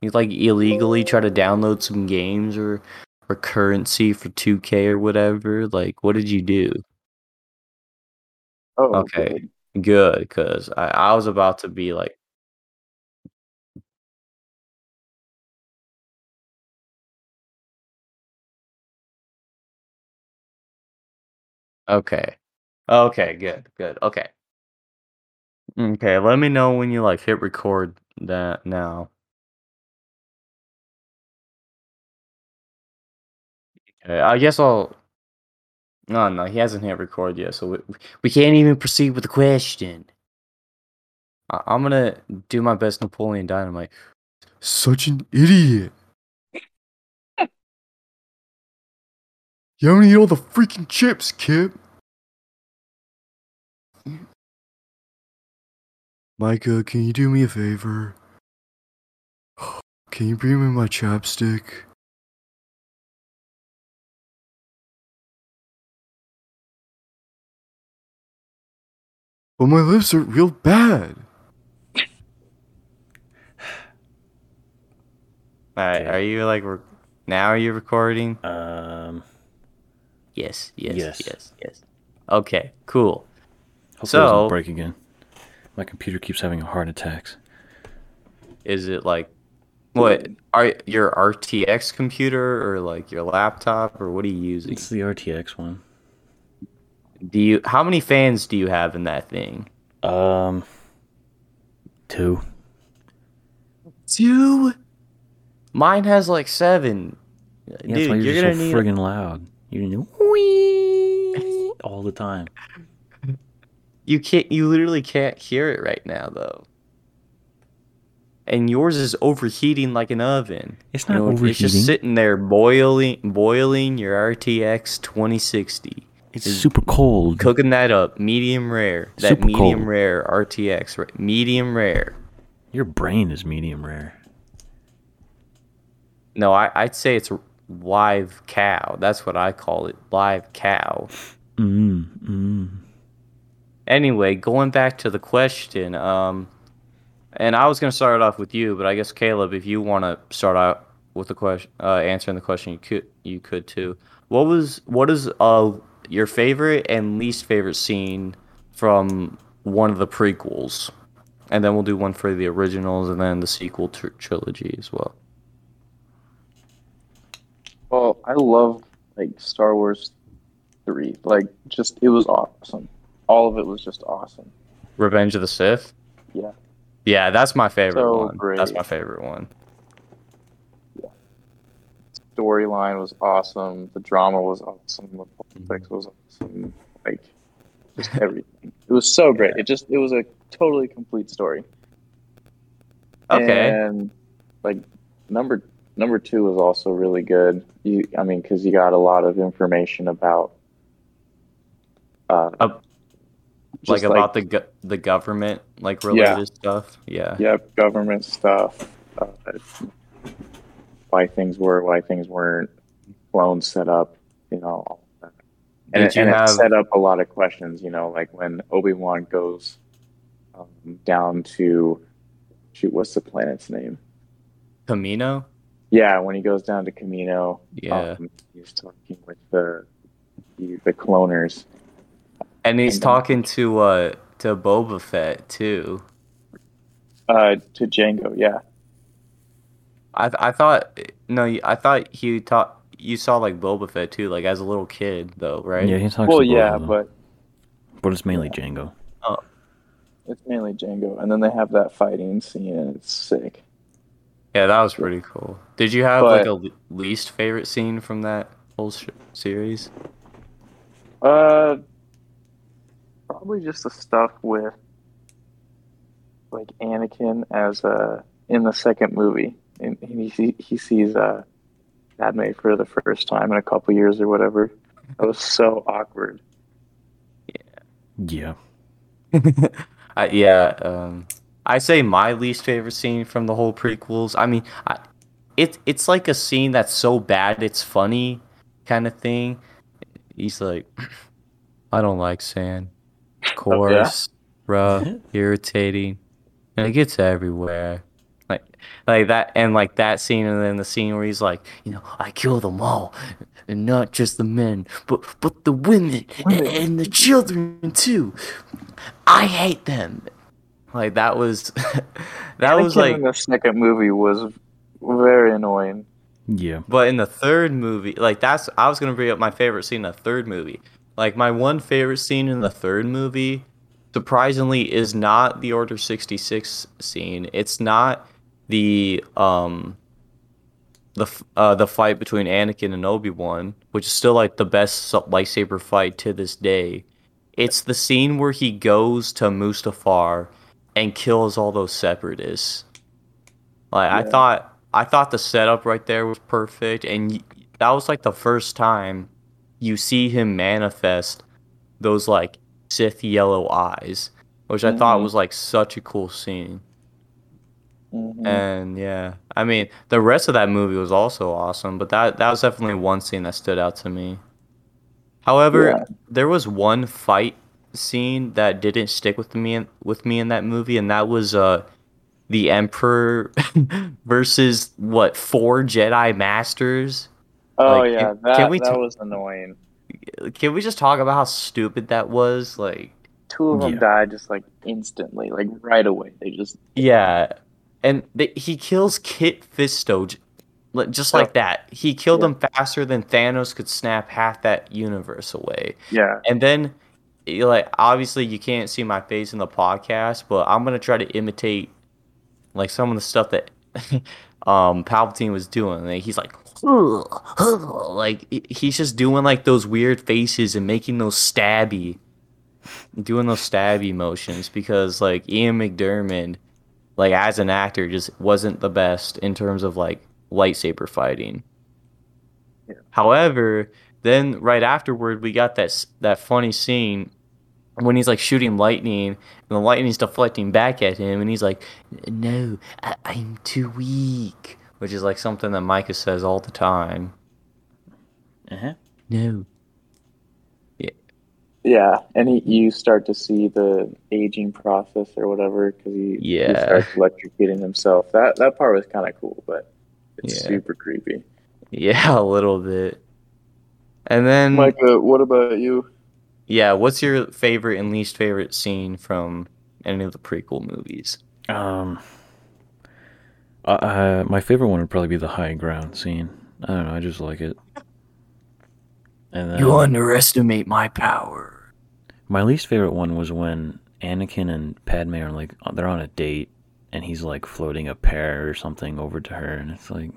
You like illegally try to download some games or or currency for 2K or whatever? Like, what did you do? Oh, Okay. good. Good, because I, I was about to be like, okay. Okay, good, good. Okay. Okay, let me know when you like hit record that now. Okay, I guess I'll. No, no, he hasn't hit record yet, so we, we can't even proceed with the question. I, I'm gonna do my best Napoleon Dynamite. Such an idiot. You haven't eat all the freaking chips, Kip. Micah, can you do me a favor? Can you bring me my chapstick? But my lips are real bad. Alright, Okay. are you like re- now? Are you recording? Um, Yes, yes, Yes. yes, yes. Okay, cool. hopefully it So- doesn't break again. My computer keeps having heart attacks. Is it like what are your RTX computer or like your laptop or what are you using? It's the RTX one. Do you how many fans do you have in that thing? Um, two. Two. Mine has like seven. Yeah, Dude, that's why you're you're, gonna so need. friggin' loud. You know, wee all the time. You can't. You literally can't hear it right now though. And yours is overheating like an oven. It's You not know, overheating. It's just sitting there boiling, boiling your RTX 2060. It's is super cold. Cooking that up, medium rare. That Super medium cold. rare RTX, right? Medium rare. Your brain is medium rare. No, I, I'd say it's live cow. That's what I call it, live cow. Mm, mm. Anyway, going back to the question, um, and I was gonna start it off with you, but I guess Caleb, if you want to start out with the question, uh, answering the question, you could, you could too. What was, what is, uh, your favorite and least favorite scene from one of the prequels? And then we'll do one for the originals, and then the sequel tr- trilogy as well. Well, I love like Star Wars three. Like, just it was awesome. All of it was just awesome. Revenge of the Sith. Yeah. Yeah, that's my favorite So one. That's my favorite one. Storyline was awesome. The drama was awesome. The politics was awesome. Like, just everything. It was so great. It just it was a totally complete story. Okay. And like number number two was also really good. You, I mean, because you got a lot of information about, uh, Uh, like about the go- the government like related stuff. Yeah. yep government stuff, uh, why things were, why things weren't, clones set up, you know. All that. And, it, and have- it set up a lot of questions, you know, like when Obi Wan goes um, down to shoot, what's the planet's name? Kamino. Yeah, when he goes down to Kamino, Yeah. um, he's talking with the the, the cloners. and he's and then- talking to uh to Boba Fett too. Uh, to Jango, yeah. I th- I thought no, I thought he taught you saw like Boba Fett too, like as a little kid though, right? Yeah, he talks. Well, to yeah, of them, but but it's mainly Jango. it's mainly Jango, and then they have that fighting scene, and it's sick. Yeah, that was pretty cool. Did you have But- like a least favorite scene from that whole sh- series? Uh, probably just the stuff with like Anakin as uh in the second movie, and he he, he sees uh Padme for the first time in a couple years or whatever. That was so awkward. Yeah. I, yeah, um, I say my least favorite scene from the whole prequels. I mean, I, it it's like a scene that's so bad it's funny, kind of thing. He's like, I don't like sand. Of course, rough, irritating, and it gets everywhere. Like, like that, and like that scene, and then the scene where he's like, you know, I kill them all, and not just the men, but but the women and, and the children too. I hate them. Like that was, that was like in the second movie was very annoying. Yeah. But in the third movie, like that's I was gonna bring up my favorite scene in the third movie. Like my one favorite scene in the third movie, surprisingly, is not the Order sixty six scene. It's not the um the uh the fight between Anakin and Obi Wan, which is still like the best lightsaber fight to this day. It's the scene where he goes to Mustafar and kills all those separatists. Like I thought, I thought the setup right there was perfect, and y- that was like the first time you see him manifest those like Sith yellow eyes, which I thought Mhm. was like such a cool scene. Mhm. And yeah, I mean the rest of that movie was also awesome, but that that was definitely one scene that stood out to me. However, Yeah. there was one fight scene that didn't stick with me in, with me in that movie, and that was uh the Emperor versus what four Jedi Masters. oh like, yeah, can- that can we that t- was annoying. Can we just talk about how stupid that was? Like, Two of them Yeah. died just like instantly, like right away. They just yeah, and they, he kills Kit Fisto just like that. He killed Yeah. him faster than Thanos could snap half that universe away. yeah. And then, like, obviously, you can't see my face in the podcast, but I'm gonna try to imitate, like, some of the stuff that, um, Palpatine was doing. Like, he's like, like he's just doing like those weird faces and making those stabby, doing those stabby motions because like Ian McDiarmid, like as an actor, just wasn't the best in terms of like lightsaber fighting. Yeah. However, then right afterward, we got that that funny scene when he's like shooting lightning and the lightning's deflecting back at him, and he's like, "No, I- I'm too weak," which is like something that Micah says all the time. Uh-huh. No. Yeah, and he, you start to see the aging process or whatever because he, he Yeah. starts electrocuting himself. That that part was kind of cool, but it's Yeah. super creepy. Yeah, a little bit. And then, Micah, what about you? yeah, what's your favorite and least favorite scene from any of the prequel movies? Um, uh, uh, my favorite one would probably be the high ground scene. I don't know. I just like it. And then You underestimate my power. My least favorite one was when Anakin and Padme are like they're on a date, and he's like floating a pear or something over to her, and it's like,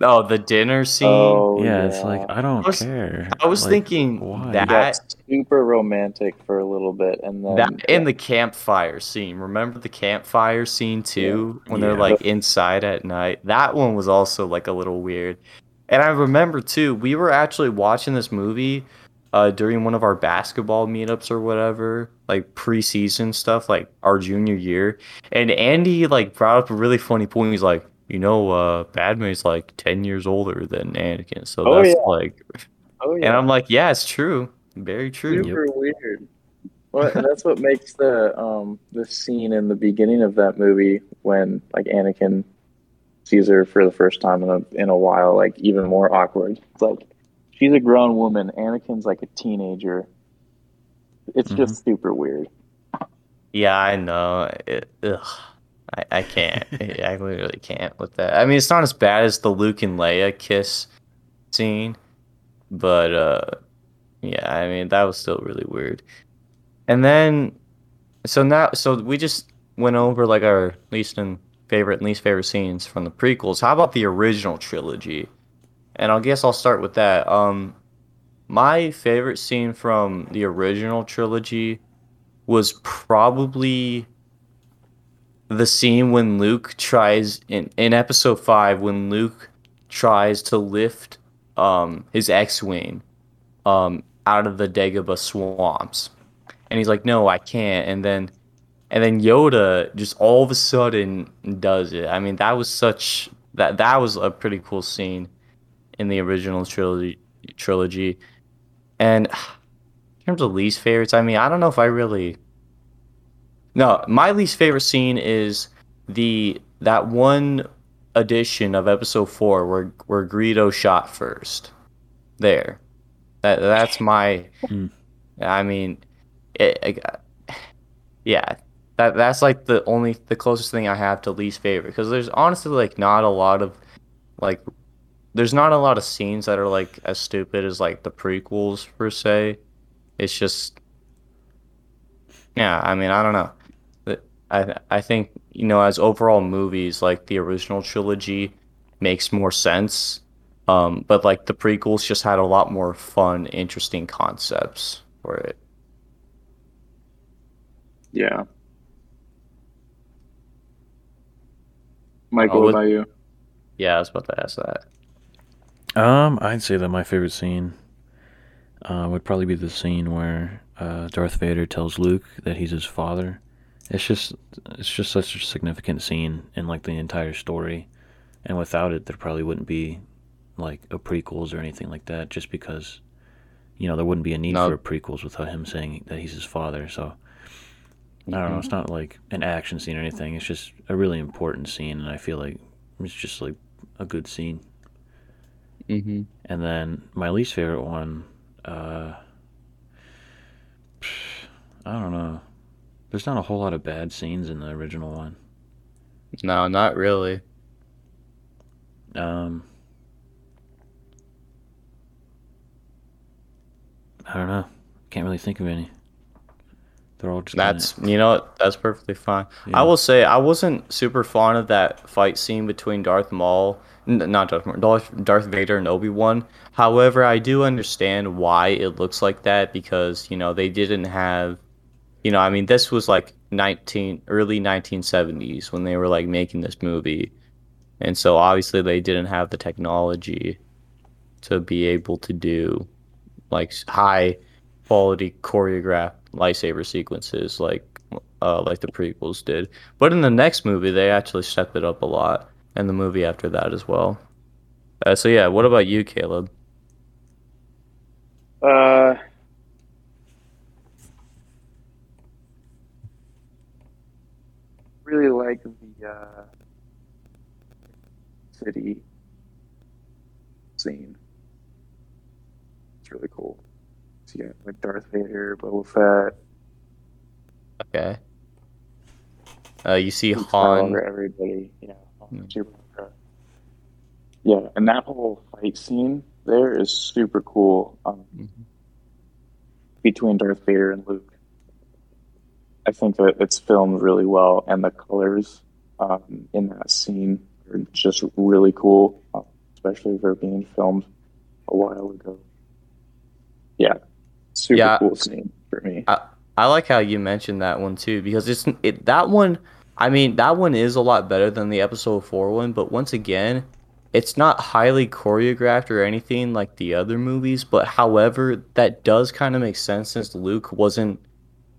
Oh, the dinner scene. Oh, yeah, it's like I don't I was- care. I was Like, thinking why? that got super romantic for a little bit, and then that in the campfire scene. Remember the campfire scene too, when they're Yeah. like inside at night. That one was also like a little weird. And I remember too, we were actually watching this movie uh, during one of our basketball meetups or whatever, like preseason stuff, like our junior year. And Andy like brought up a really funny point. He's like, you know, uh, Padme's like ten years older than Anakin, so Oh, that's yeah. like. oh yeah. And I'm like, yeah, it's true, very true. super weird. Well, that's what makes the um the scene in the beginning of that movie when like Anakin sees her for the first time in a in a while, like even more awkward. It's like she's a grown woman, Anakin's like a teenager. It's just super weird. Yeah, I know. It, ugh, I, I can't. I literally can't with that. I mean, it's not as bad as the Luke and Leia kiss scene, but uh, yeah, I mean that was still really weird. And then, so now, so we just went over like our least and favorite and least favorite scenes from the prequels. How about the original trilogy? And I guess I'll start with that. Um, my favorite scene from the original trilogy was probably the scene when Luke tries in, in episode 5 when Luke tries to lift um his X-wing um out of the Dagobah swamps. And he's like, "No, I can't." And then and then Yoda just all of a sudden does it. I mean, that was such that that was a pretty cool scene in the original trilogy trilogy. And in terms of least favorites, I mean, I don't know if I really No, my least favorite scene is the that one edition of episode 4 where where Greedo shot first. There. That that's my Mm. I mean it, it- yeah, that that's like the only the closest thing I have to least favorite because there's honestly like not a lot of like there's not a lot of scenes that are like as stupid as like the prequels per se. It's just yeah, I mean, I don't know. I I think, you know, as overall movies, like the original trilogy makes more sense. Um, but like the prequels just had a lot more fun, interesting concepts for it. Yeah. Micah, Oh, what about you? Yeah, I was about to ask that. Um, I'd say that my favorite scene uh, would probably be the scene where uh, Darth Vader tells Luke that he's his father. It's just it's just such a significant scene in like the entire story, and without it, there probably wouldn't be like a prequels or anything like that. Just because, you know, there wouldn't be a need No. for prequels without him saying that he's his father. So I don't know. It's not like an action scene or anything. It's just a really important scene, and I feel like it's just like a good scene. Mm-hmm. And then my least favorite one, uh, I don't know. There's not a whole lot of bad scenes in the original one. No, not really. Um, I don't know. Can't really think of any. They're all just kinda- That's you know that's perfectly fine. Yeah. I will say I wasn't super fond of that fight scene between Darth Maul, n- not Darth Maul, Darth, Vader and Obi Wan. However, I do understand why it looks like that because you know they didn't have, you know, I mean this was like nineteen early nineteen seventies when they were like making this movie, and so obviously they didn't have the technology to be able to do like high quality choreographed lightsaber sequences like uh, like the prequels did. But in the next movie, they actually stepped it up a lot, and the movie after that as well. Uh, so yeah, what about you, Caleb? Uh, really like the uh, city scene. It's really cool. So yeah, like Darth Vader, Boba Fett, Okay. Uh, you see Han. Everybody. You know, Hmm. Yeah, and that whole fight scene there is super cool. Um, Mhm. between Darth Vader and Luke. I think that it's filmed really well, and the colors um, in that scene are just really cool, uh, especially for being filmed a while ago. Yeah, super Yeah. cool scene for me. I like how you mentioned that one too because it's it that one. I mean, that one is a lot better than the episode four one, but once again, it's not highly choreographed or anything like the other movies. But however, that does kind of make sense since Luke wasn't,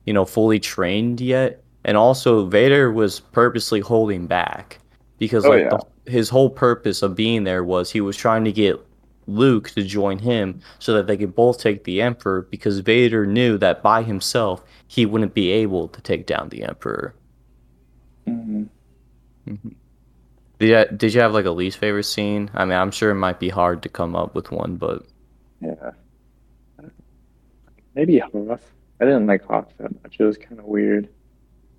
you know, fully trained yet, and also Vader was purposely holding back because Oh, like yeah. the, his whole purpose of being there was he was trying to get Luke to join him so that they could both take the Emperor because Vader knew that by himself he wouldn't be able to take down the Emperor. Mhm. Did you, did you have like a least favorite scene? I mean, I'm sure it might be hard to come up with one, but Yeah, maybe Hoth. I didn't like Hoth that much. It was kind of weird.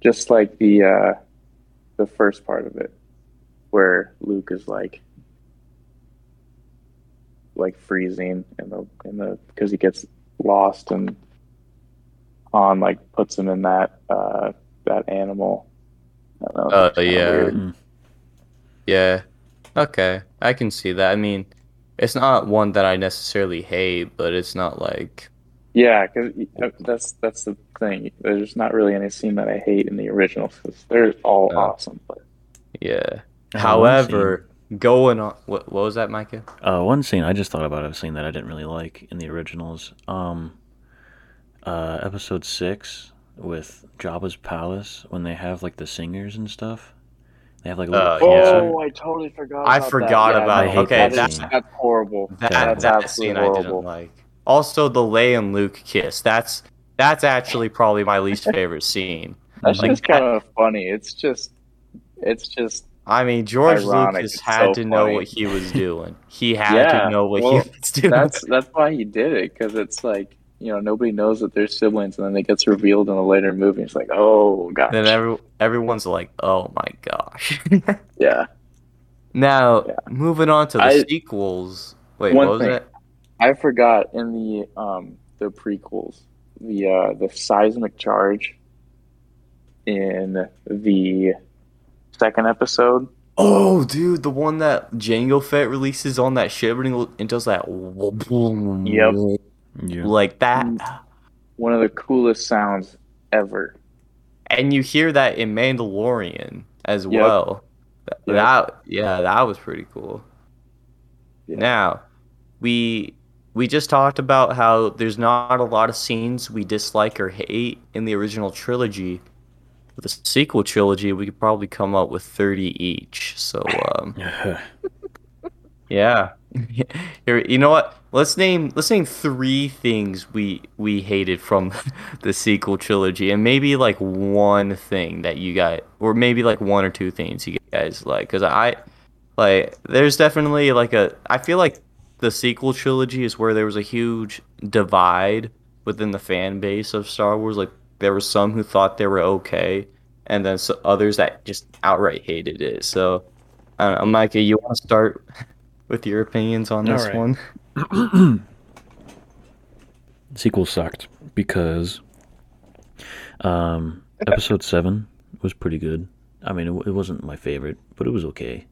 Just like the uh, the first part of it, where Luke is like like freezing in the in the because he gets lost and on like puts him in that uh, that animal. I don't know, it Uh, yeah. weird. Mm. yeah. Okay, I can see that. I mean, it's not one that I necessarily hate, but it's not like Yeah, because that's that's the thing. There's not really any scene that I hate in the originals because they're all No. awesome. But yeah. Uh, However, going on what what was that, Micah? Uh, one scene I just thought about a scene that I didn't really like in the originals. Um, uh, episode six, with Jabba's palace when they have like the singers and stuff. They have like a little Uh, concert. Oh, I totally forgot. I about forgot that. about Yeah, hate okay that that's. That's horrible. that, That's that absolutely scene I didn't horrible. like. Also, the Leia and Luke kiss. That's that's actually probably my least favorite scene. That's Like just kind of funny. It's just, it's just. I mean, George Ironic, Lucas it's had so to know what he was doing. He had Yeah, to know what well, he was doing. That's that's why he did it because it's like you know nobody knows that they're siblings, and then it gets revealed in a later movie. It's like, oh gosh, then every, everyone's like, "Oh my gosh." yeah. now, Yeah. moving on to the I- sequels. Wait, what was thing. it? I forgot in the um the prequels the uh the seismic charge in the second episode. Oh, dude, the one that Jango Fett releases on that ship and does that. Yep. Yeah. Like that. One of the coolest sounds ever. And you hear that in Mandalorian as Yep. well. Yep. That yeah, that was pretty cool. Yeah. Now, we we just talked about how there's not a lot of scenes we dislike or hate in the original trilogy. With the sequel trilogy, we could probably come up with 30 each. So, um, yeah. Here, you know what? Let's name let's name three things we we hated from the sequel trilogy, and maybe like one thing that you got, or maybe like one or two things you guys like. Because I like, there's definitely like a. I feel like the sequel trilogy is where there was a huge divide within the fan base of Star Wars. Like there were some who thought they were okay, and then others that just outright hated it. So, I don't know, Micah, you want to start with your opinions on this Alright. one? sequel sucked because um, episode seven was pretty good. I mean, it, it wasn't my favorite, but it was okay.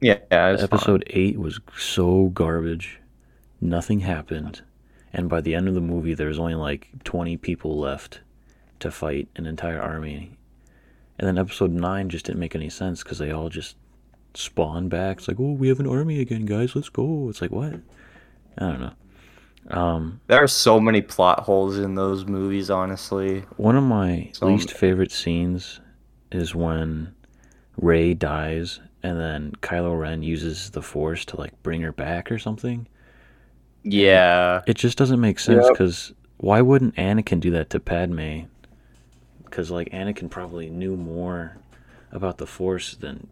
Yeah, yeah it's fine. episode eight was so garbage. Nothing happened, and by the end of the movie, there was only like twenty people left to fight an entire army. And then episode nine just didn't make any sense because they all just spawned back. It's like, oh, we have an army again, guys. Let's go. It's like what? I don't know. Um, There are so many plot holes in those movies, honestly. One of my So- least favorite scenes is when Rey dies and then Kylo Ren uses the Force to like bring her back or something. Yeah. It just doesn't make sense Yep. because why wouldn't Anakin do that to Padme? Because like Anakin probably knew more about the Force than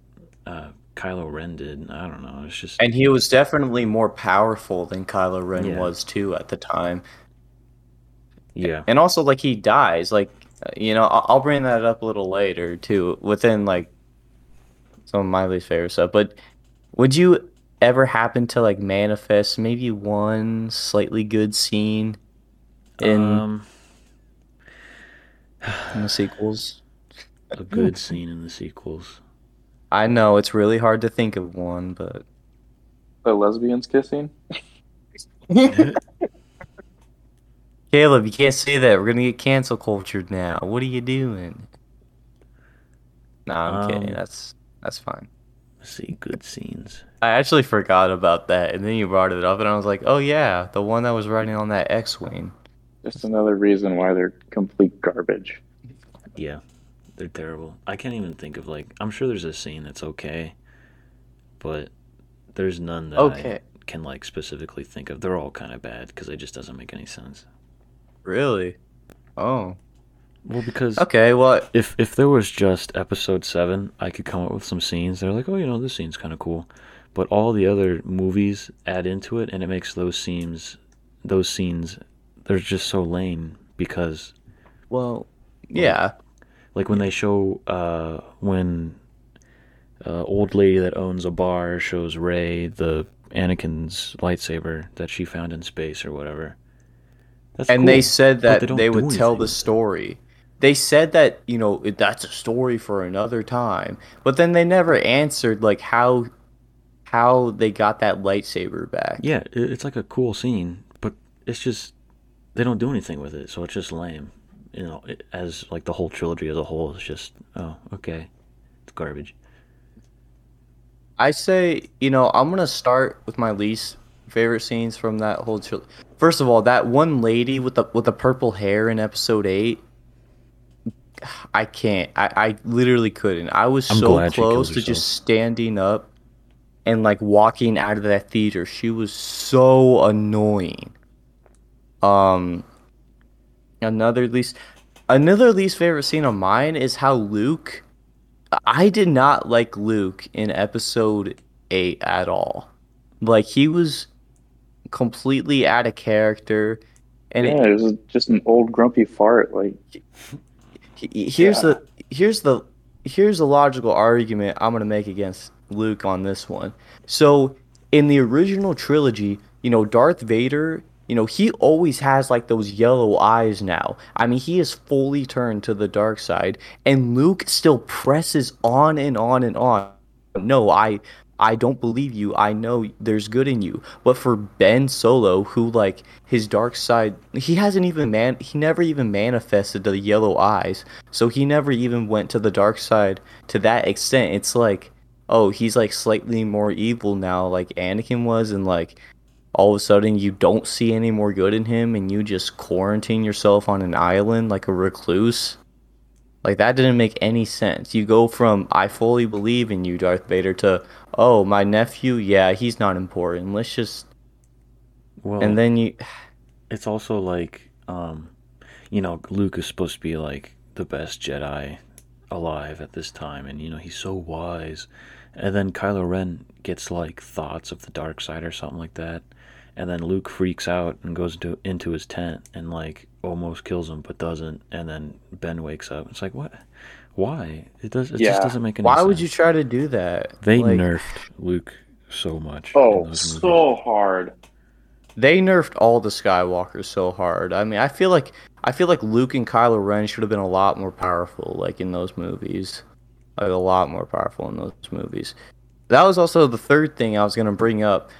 uh, Kylo Ren did. I don't know. It's just And he was definitely more powerful than Kylo Ren Yeah. was too at the time. yeah, And also, like he dies. Like, you know, I'll, I'll bring that up a little later too, within like some of my least favorite stuff. But would you ever happen to like manifest maybe one slightly good scene in, um, in the sequels? a good scene in the sequels. I know it's really hard to think of one, but The lesbians kissing. Caleb, you can't say that. We're gonna get cancel cultured now. What are you doing? Nah, I'm kidding. Um, That's that's fine. Let's see, good scenes. I actually forgot about that, and then you brought it up, and I was like, "Oh yeah, the one that was riding on that X-wing." Just another reason why they're complete garbage. Yeah, they're terrible. I can't even think of like. I'm sure there's a scene that's okay, but there's none that Okay. I can like specifically think of. They're all kind of bad because it just doesn't make any sense. Really? Oh. Well, because Okay. Well, if if there was just episode seven, I could come up with some scenes. They're like, oh, you know, this scene's kind of cool, but all the other movies add into it, and it makes those scenes, those scenes, they're just so lame because well, yeah. Like when they show uh when uh old lady that owns a bar shows Rey the Anakin's lightsaber that she found in space or whatever. That's And cool, they said that they they, would tell the story. They said that you know that's a story for another time, but then they never answered like how how they got that lightsaber back. Yeah, it's like a cool scene, but it's just they don't do anything with it, so it's just lame. You know, it, as like the whole trilogy as a whole is just oh okay, it's garbage. I say, you know, I'm gonna start with my least favorite scenes from that whole trilogy. First of all, that one lady with the with the purple hair in episode eight, I can't. I, I literally couldn't. I was I'm so glad she killed close to herself. just standing up and like walking out of that theater. She was so annoying. Um another least another least favorite scene of mine is how Luke I did not like Luke in episode 8 at all. Like he was completely out of character and it, yeah, it was just an old grumpy fart. Like, He- here's Yeah. the here's the here's the logical argument I'm gonna make against Luke on this one. So in the original trilogy, you know, Darth Vader, you know, he always has like those yellow eyes now. I mean, he is fully turned to the dark side, and Luke still presses on and on and on. No, I I don't believe you. I know there's good in you. But for Ben Solo, who like his dark side, he hasn't even man he never even manifested the yellow eyes. So he never even went to the dark side to that extent. It's like, oh, he's like slightly more evil now, like Anakin was, and like all of a sudden you don't see any more good in him and you just quarantine yourself on an island like a recluse. Like that didn't make any sense. You go from I fully believe in you, Darth Vader, to oh my nephew, yeah, he's not important. Let's just Well, and then you it's also like, um, you know, Luke is supposed to be like the best Jedi alive at this time, and you know he's so wise. And then Kylo Ren gets like thoughts of the dark side or something like that, and then Luke freaks out and goes into into his tent and like almost kills him, but doesn't. And then Ben wakes up. It's like what? Why? It does. It Yeah. just doesn't make any sense. why sense. would you try to do that? They Like, nerfed Luke so much. oh, so hard. they nerfed all the Skywalkers so hard. I mean, I feel like I feel like Luke and Kylo Ren should have been a lot more powerful, like in those movies, like a lot more powerful in those movies. That was also the third thing I was gonna bring up.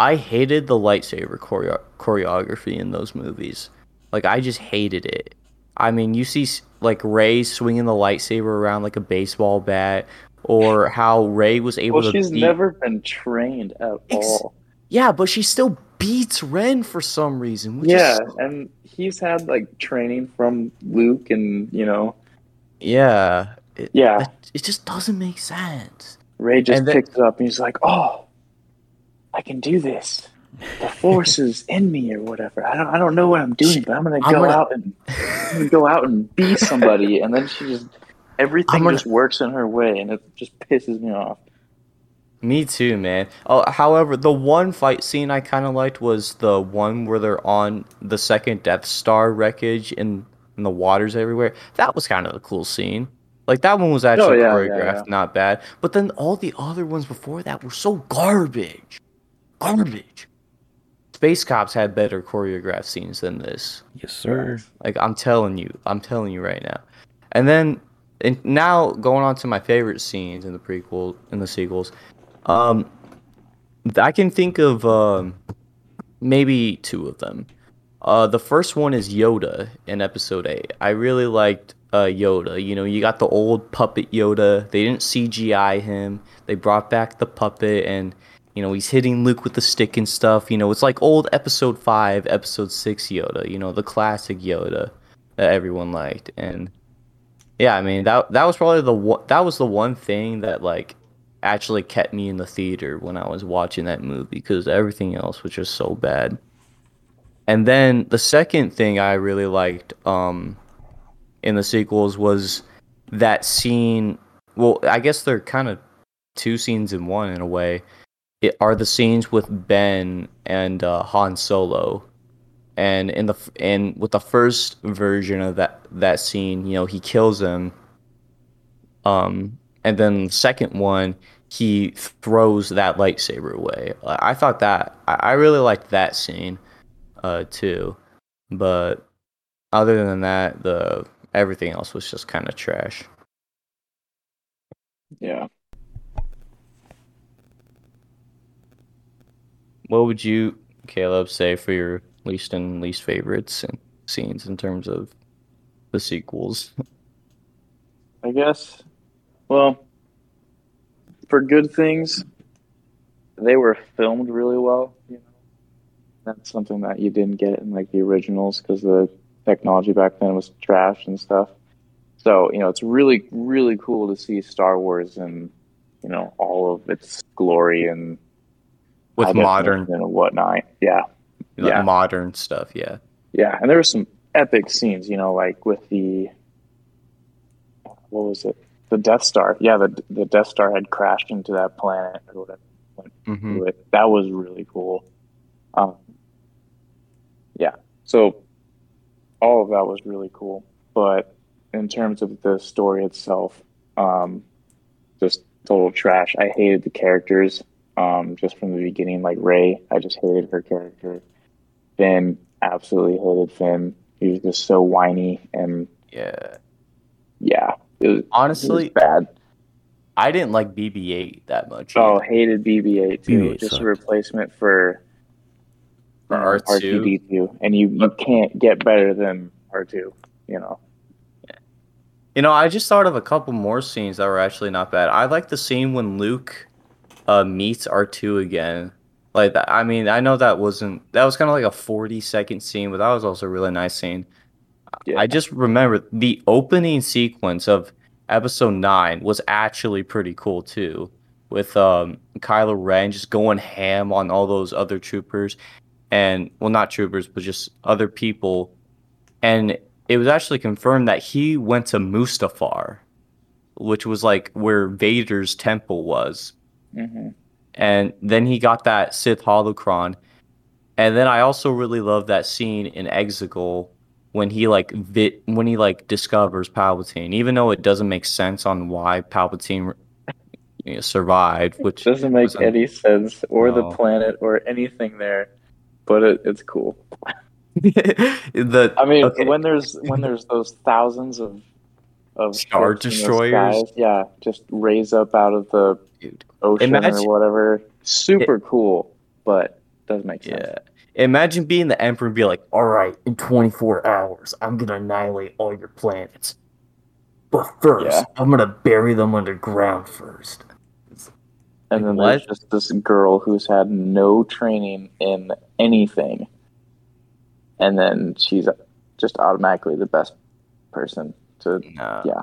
I hated the lightsaber choreo- choreography in those movies. Like I just hated it. I mean, you see like Rey swinging the lightsaber around like a baseball bat, or how Rey was able Well, to. she's beat- never been trained at Ex- all. Yeah, but she still beats Ren for some reason. Which Yeah, Is, and he's had like training from Luke, and you know, yeah. It, yeah, it, it just doesn't make sense. Rey just then- picks it up and he's like, "Oh, I can do this. The force is in me, or whatever. I don't, I don't know what I'm doing, but I'm gonna I'm go gonna- out and gonna go out and be somebody." And then she just everything gonna- just works in her way, and it just pisses me off. Me too, man. Oh, however, the one fight scene I kind of liked was the one where they're on the second Death Star wreckage in, in the waters everywhere. That was kind of a cool scene. Like that one was oh, actually yeah, yeah, choreographed, yeah. not bad. But then all the other ones before that were so garbage, garbage. Space Cops had better choreographed scenes than this. Yes, sir. Like I'm telling you, I'm telling you right now. And then and now going on to my favorite scenes in the prequel in the sequels. Um I can think of um maybe two of them. Uh the first one is Yoda in episode 8. I really liked uh Yoda. You know, you got the old puppet Yoda. They didn't CGI him. They brought back the puppet and you know, he's hitting Luke with the stick and stuff. You know, it's like old episode 5, episode 6 Yoda, you know, the classic Yoda that everyone liked. And yeah, I mean, that that was probably the one, that was the one thing that like actually kept me in the theater when I was watching that movie because everything else was just so bad. And then the second thing I really liked um in the sequels was that scene well, I guess they're kind of two scenes in one in a way. It are the scenes with Ben and uh, Han Solo and in the and with the first version of that that scene, you know, he kills him. Um, and then the second one, he throws that lightsaber away. I I thought that I I really liked that scene, uh, too. But other than that, the everything else was just kind of trash. Yeah. What would you, Caleb, say for your least and least favorites and scenes in terms of the sequels? I guess. Well, for good things, they were filmed really well. You know, that's something that you didn't get in like the originals because the technology back then was trash and stuff. So you know, it's really really cool to see Star Wars and you know all of its glory and with modern and whatnot. Yeah, like, yeah. modern stuff. Yeah. yeah, and there were some epic scenes. You know, like with the what was it? The Death Star. Yeah, the the Death Star had crashed into that planet or whatever. hmm it. That was really cool. Um, yeah, so all of that was really cool. But in terms of the story itself, um, just total trash. I hated the characters um, just from the beginning. Like Rey, I just hated her character. Finn, absolutely hated Finn. He was just so whiny and Yeah. yeah, it was, it was Honestly, bad. I didn't like BB-8 that much. Oh, either. hated BB-8 too. BB-8 just sucked. a replacement for For uh, R2. R2D2, and you you can't get better than R2. You know. You know, I just thought of a couple more scenes that were actually not bad. I like the scene when Luke uh, meets R2 again. Like, I mean, I know that wasn't that was kind of like a forty second scene, but that was also a really nice scene. Yeah. I just remember the opening sequence of episode nine was actually pretty cool too, with um Kylo Ren just going ham on all those other troopers, and well, not troopers, but just other people, and it was actually confirmed that he went to Mustafar, which was like where Vader's temple was hmm and then he got that Sith holocron. And then I also really love that scene in Exegol when he like vi- when he like discovers Palpatine, even though it doesn't make sense on why Palpatine you know, survived. Which Doesn't make any sense, or the planet, or anything there, but it, it's cool. the I mean, okay, when there's when there's those thousands of of Star ships in the destroyers? skies, yeah, just raise up out of the dude, ocean Imagine- or whatever. Super cool, but doesn't make sense. yeah. Imagine being the Emperor and be like, "All right, in 24 hours, I'm gonna annihilate all your planets, but first, Yeah. I'm gonna bury them underground first. And then What? there's just this girl who's had no training in anything. And then she's just automatically the best person to No. Yeah.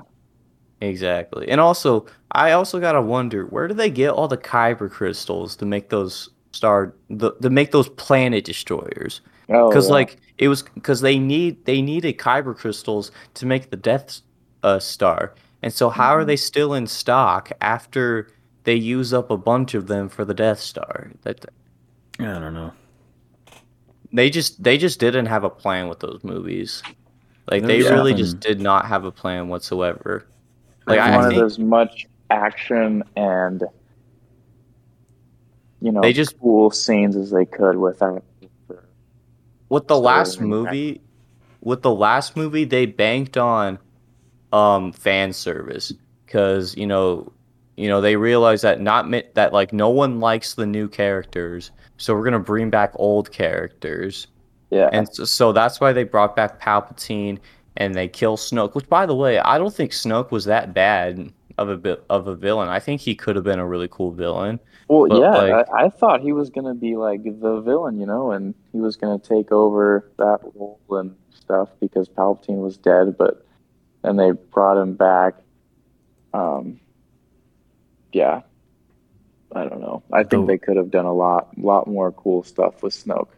Exactly. And also, I also gotta wonder where do they get all the kyber crystals to make those star the to make those planet destroyers? oh Because yeah. like it was because they need they needed kyber crystals to make the Death uh, Star, and so how are Mhm. they still in stock after they use up a bunch of them for the Death Star? That I don't know. they just they just didn't have a plan with those movies. Like they really something- just did not have a plan whatsoever. They Like I wanted think as much action and you know They just- cool scenes as they could without with the last movie with the last movie they banked on um fan service. Because you know you know they realized that not mi- that like no one likes the new characters so we're gonna bring back old characters. Yeah. And so, so that's why they brought back palpatine and they kill snoke which by the way i don't think snoke was that bad of a bit of a villain. I think he could have been a really cool villain well but, yeah like- I, I thought he was gonna be like the villain you know and he was gonna take over that role and stuff because Palpatine was dead but then they brought him back. Um yeah. I don't know. I think Though- they could have done a lot lot more cool stuff with Snoke.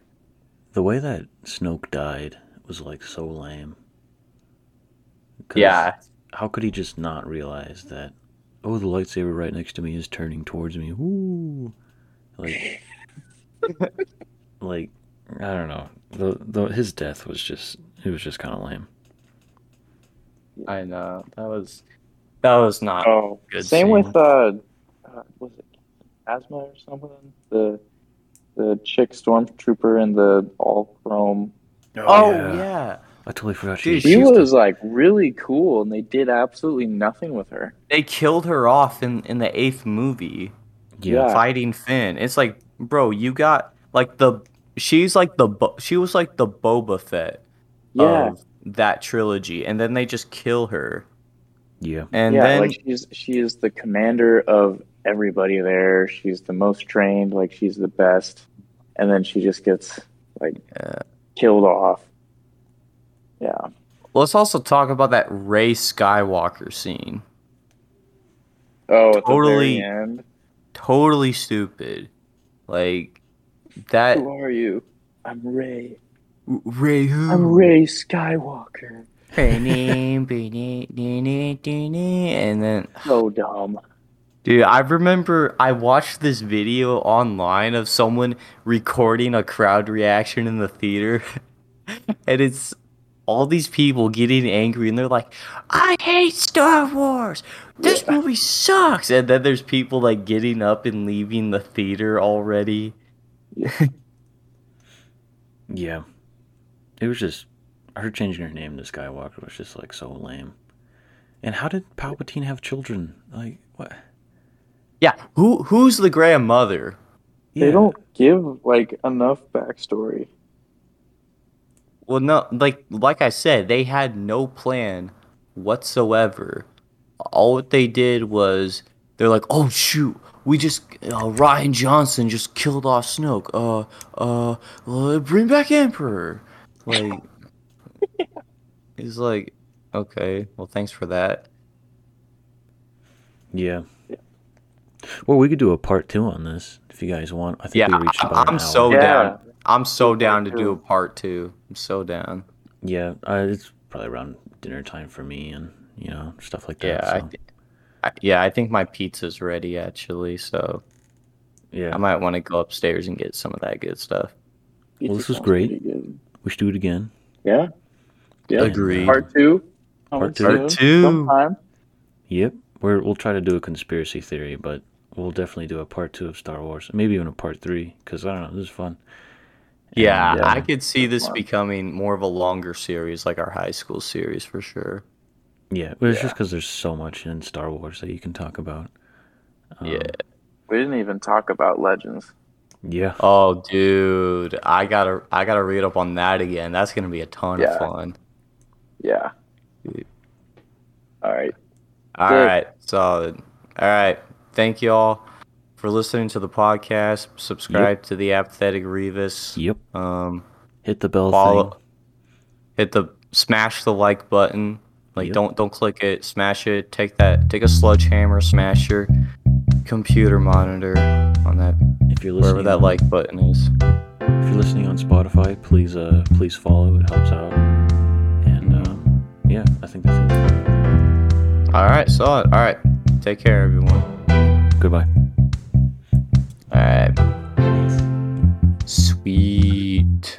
The way that Snoke died was like so lame. 'Cause yeah How could he just not realize that? Oh, the lightsaber right next to me is turning towards me. Ooh, like, like I don't know. The, the his death was just it was just kind of lame. i know that was that was not Oh, Good same scene. with uh, uh, was it Phasma or something? The the chick stormtrooper in the all chrome. oh yeah. I totally forgot Dude, she. She used to- was like really cool, and they did absolutely nothing with her. they killed her off in in the eighth movie yeah. yeah. fighting Finn. It's like, bro, you got like the she's like the she was like the Boba Fett Yeah, of that trilogy, and then they just kill her, yeah. and yeah. then like she's she is the commander of everybody there. She's the most trained. Like she's the best, and then she just gets like Yeah. killed off. Yeah, let's also talk about that Rey Skywalker scene. Oh, at Totally- the very end. Totally stupid. Like that Who are you? I'm Rey. Rey who? I'm Rey Skywalker. and then So dumb. Dude, I remember I watched this video online of someone recording a crowd reaction in the theater. and it's all these people getting angry and they're like, I hate Star Wars. This Yeah. movie sucks. And then there's people like getting up and leaving the theater already. Yeah. It was just her changing her name to Skywalker was just like so lame. And how did Palpatine have children? Like what? Yeah, who who's the grandmother? They Yeah. don't give like enough backstory. Well, no, like like I said, they had no plan whatsoever. All what they did was they're like, "Oh shoot, we just uh, Rian Johnson just killed off Snoke. Uh, uh, well, bring back Emperor." Like, he's like, "Okay, well, thanks for that." Yeah. Well, we could do a part two on this if you guys want. I think Yeah, we reached I- about I'm an hour. so Yeah. down. I'm so Do down part to do a part two. I'm so down. Yeah, uh, it's probably around dinner time for me and you know stuff like that. Yeah, I, th- I, yeah, I think my pizza's ready actually, so. yeah. I might want to go upstairs and get some of that good stuff. Well, this was great. pretty good. we should do it again. Yeah. Yeah. Agreed. Part two. Part Coming two. Part two. Sometime. Yep. We're, we'll try to do a conspiracy theory, but we'll definitely do a part two of Star Wars, maybe even a part three, because I don't know, this is fun. And, Yeah, uh, I could see this Wow. becoming more of a longer series, like our high school series for sure. yeah. But it's just because there's so much in Star Wars that you can talk about. Um, Yeah. We didn't even talk about Legends. Yeah. Oh, dude, I gotta, I gotta read up on that again. That's gonna be a ton Yeah. of fun. Yeah. Dude. All right. All Good. right, solid. All right, thank you all for listening to the podcast. Subscribe to the Apathetic Revis. Yep. Um, Hit the bell follow, thing. hit the smash the like button. Like Yep. don't don't click it, smash it. Take that, take a sledgehammer, smash your computer monitor on that If you're listening, wherever that on- like button is. if you're listening on Spotify, please uh please follow. It helps out. And um, yeah, I think that's it. All right, solid. All right, take care, everyone. Goodbye. All right. Sweet.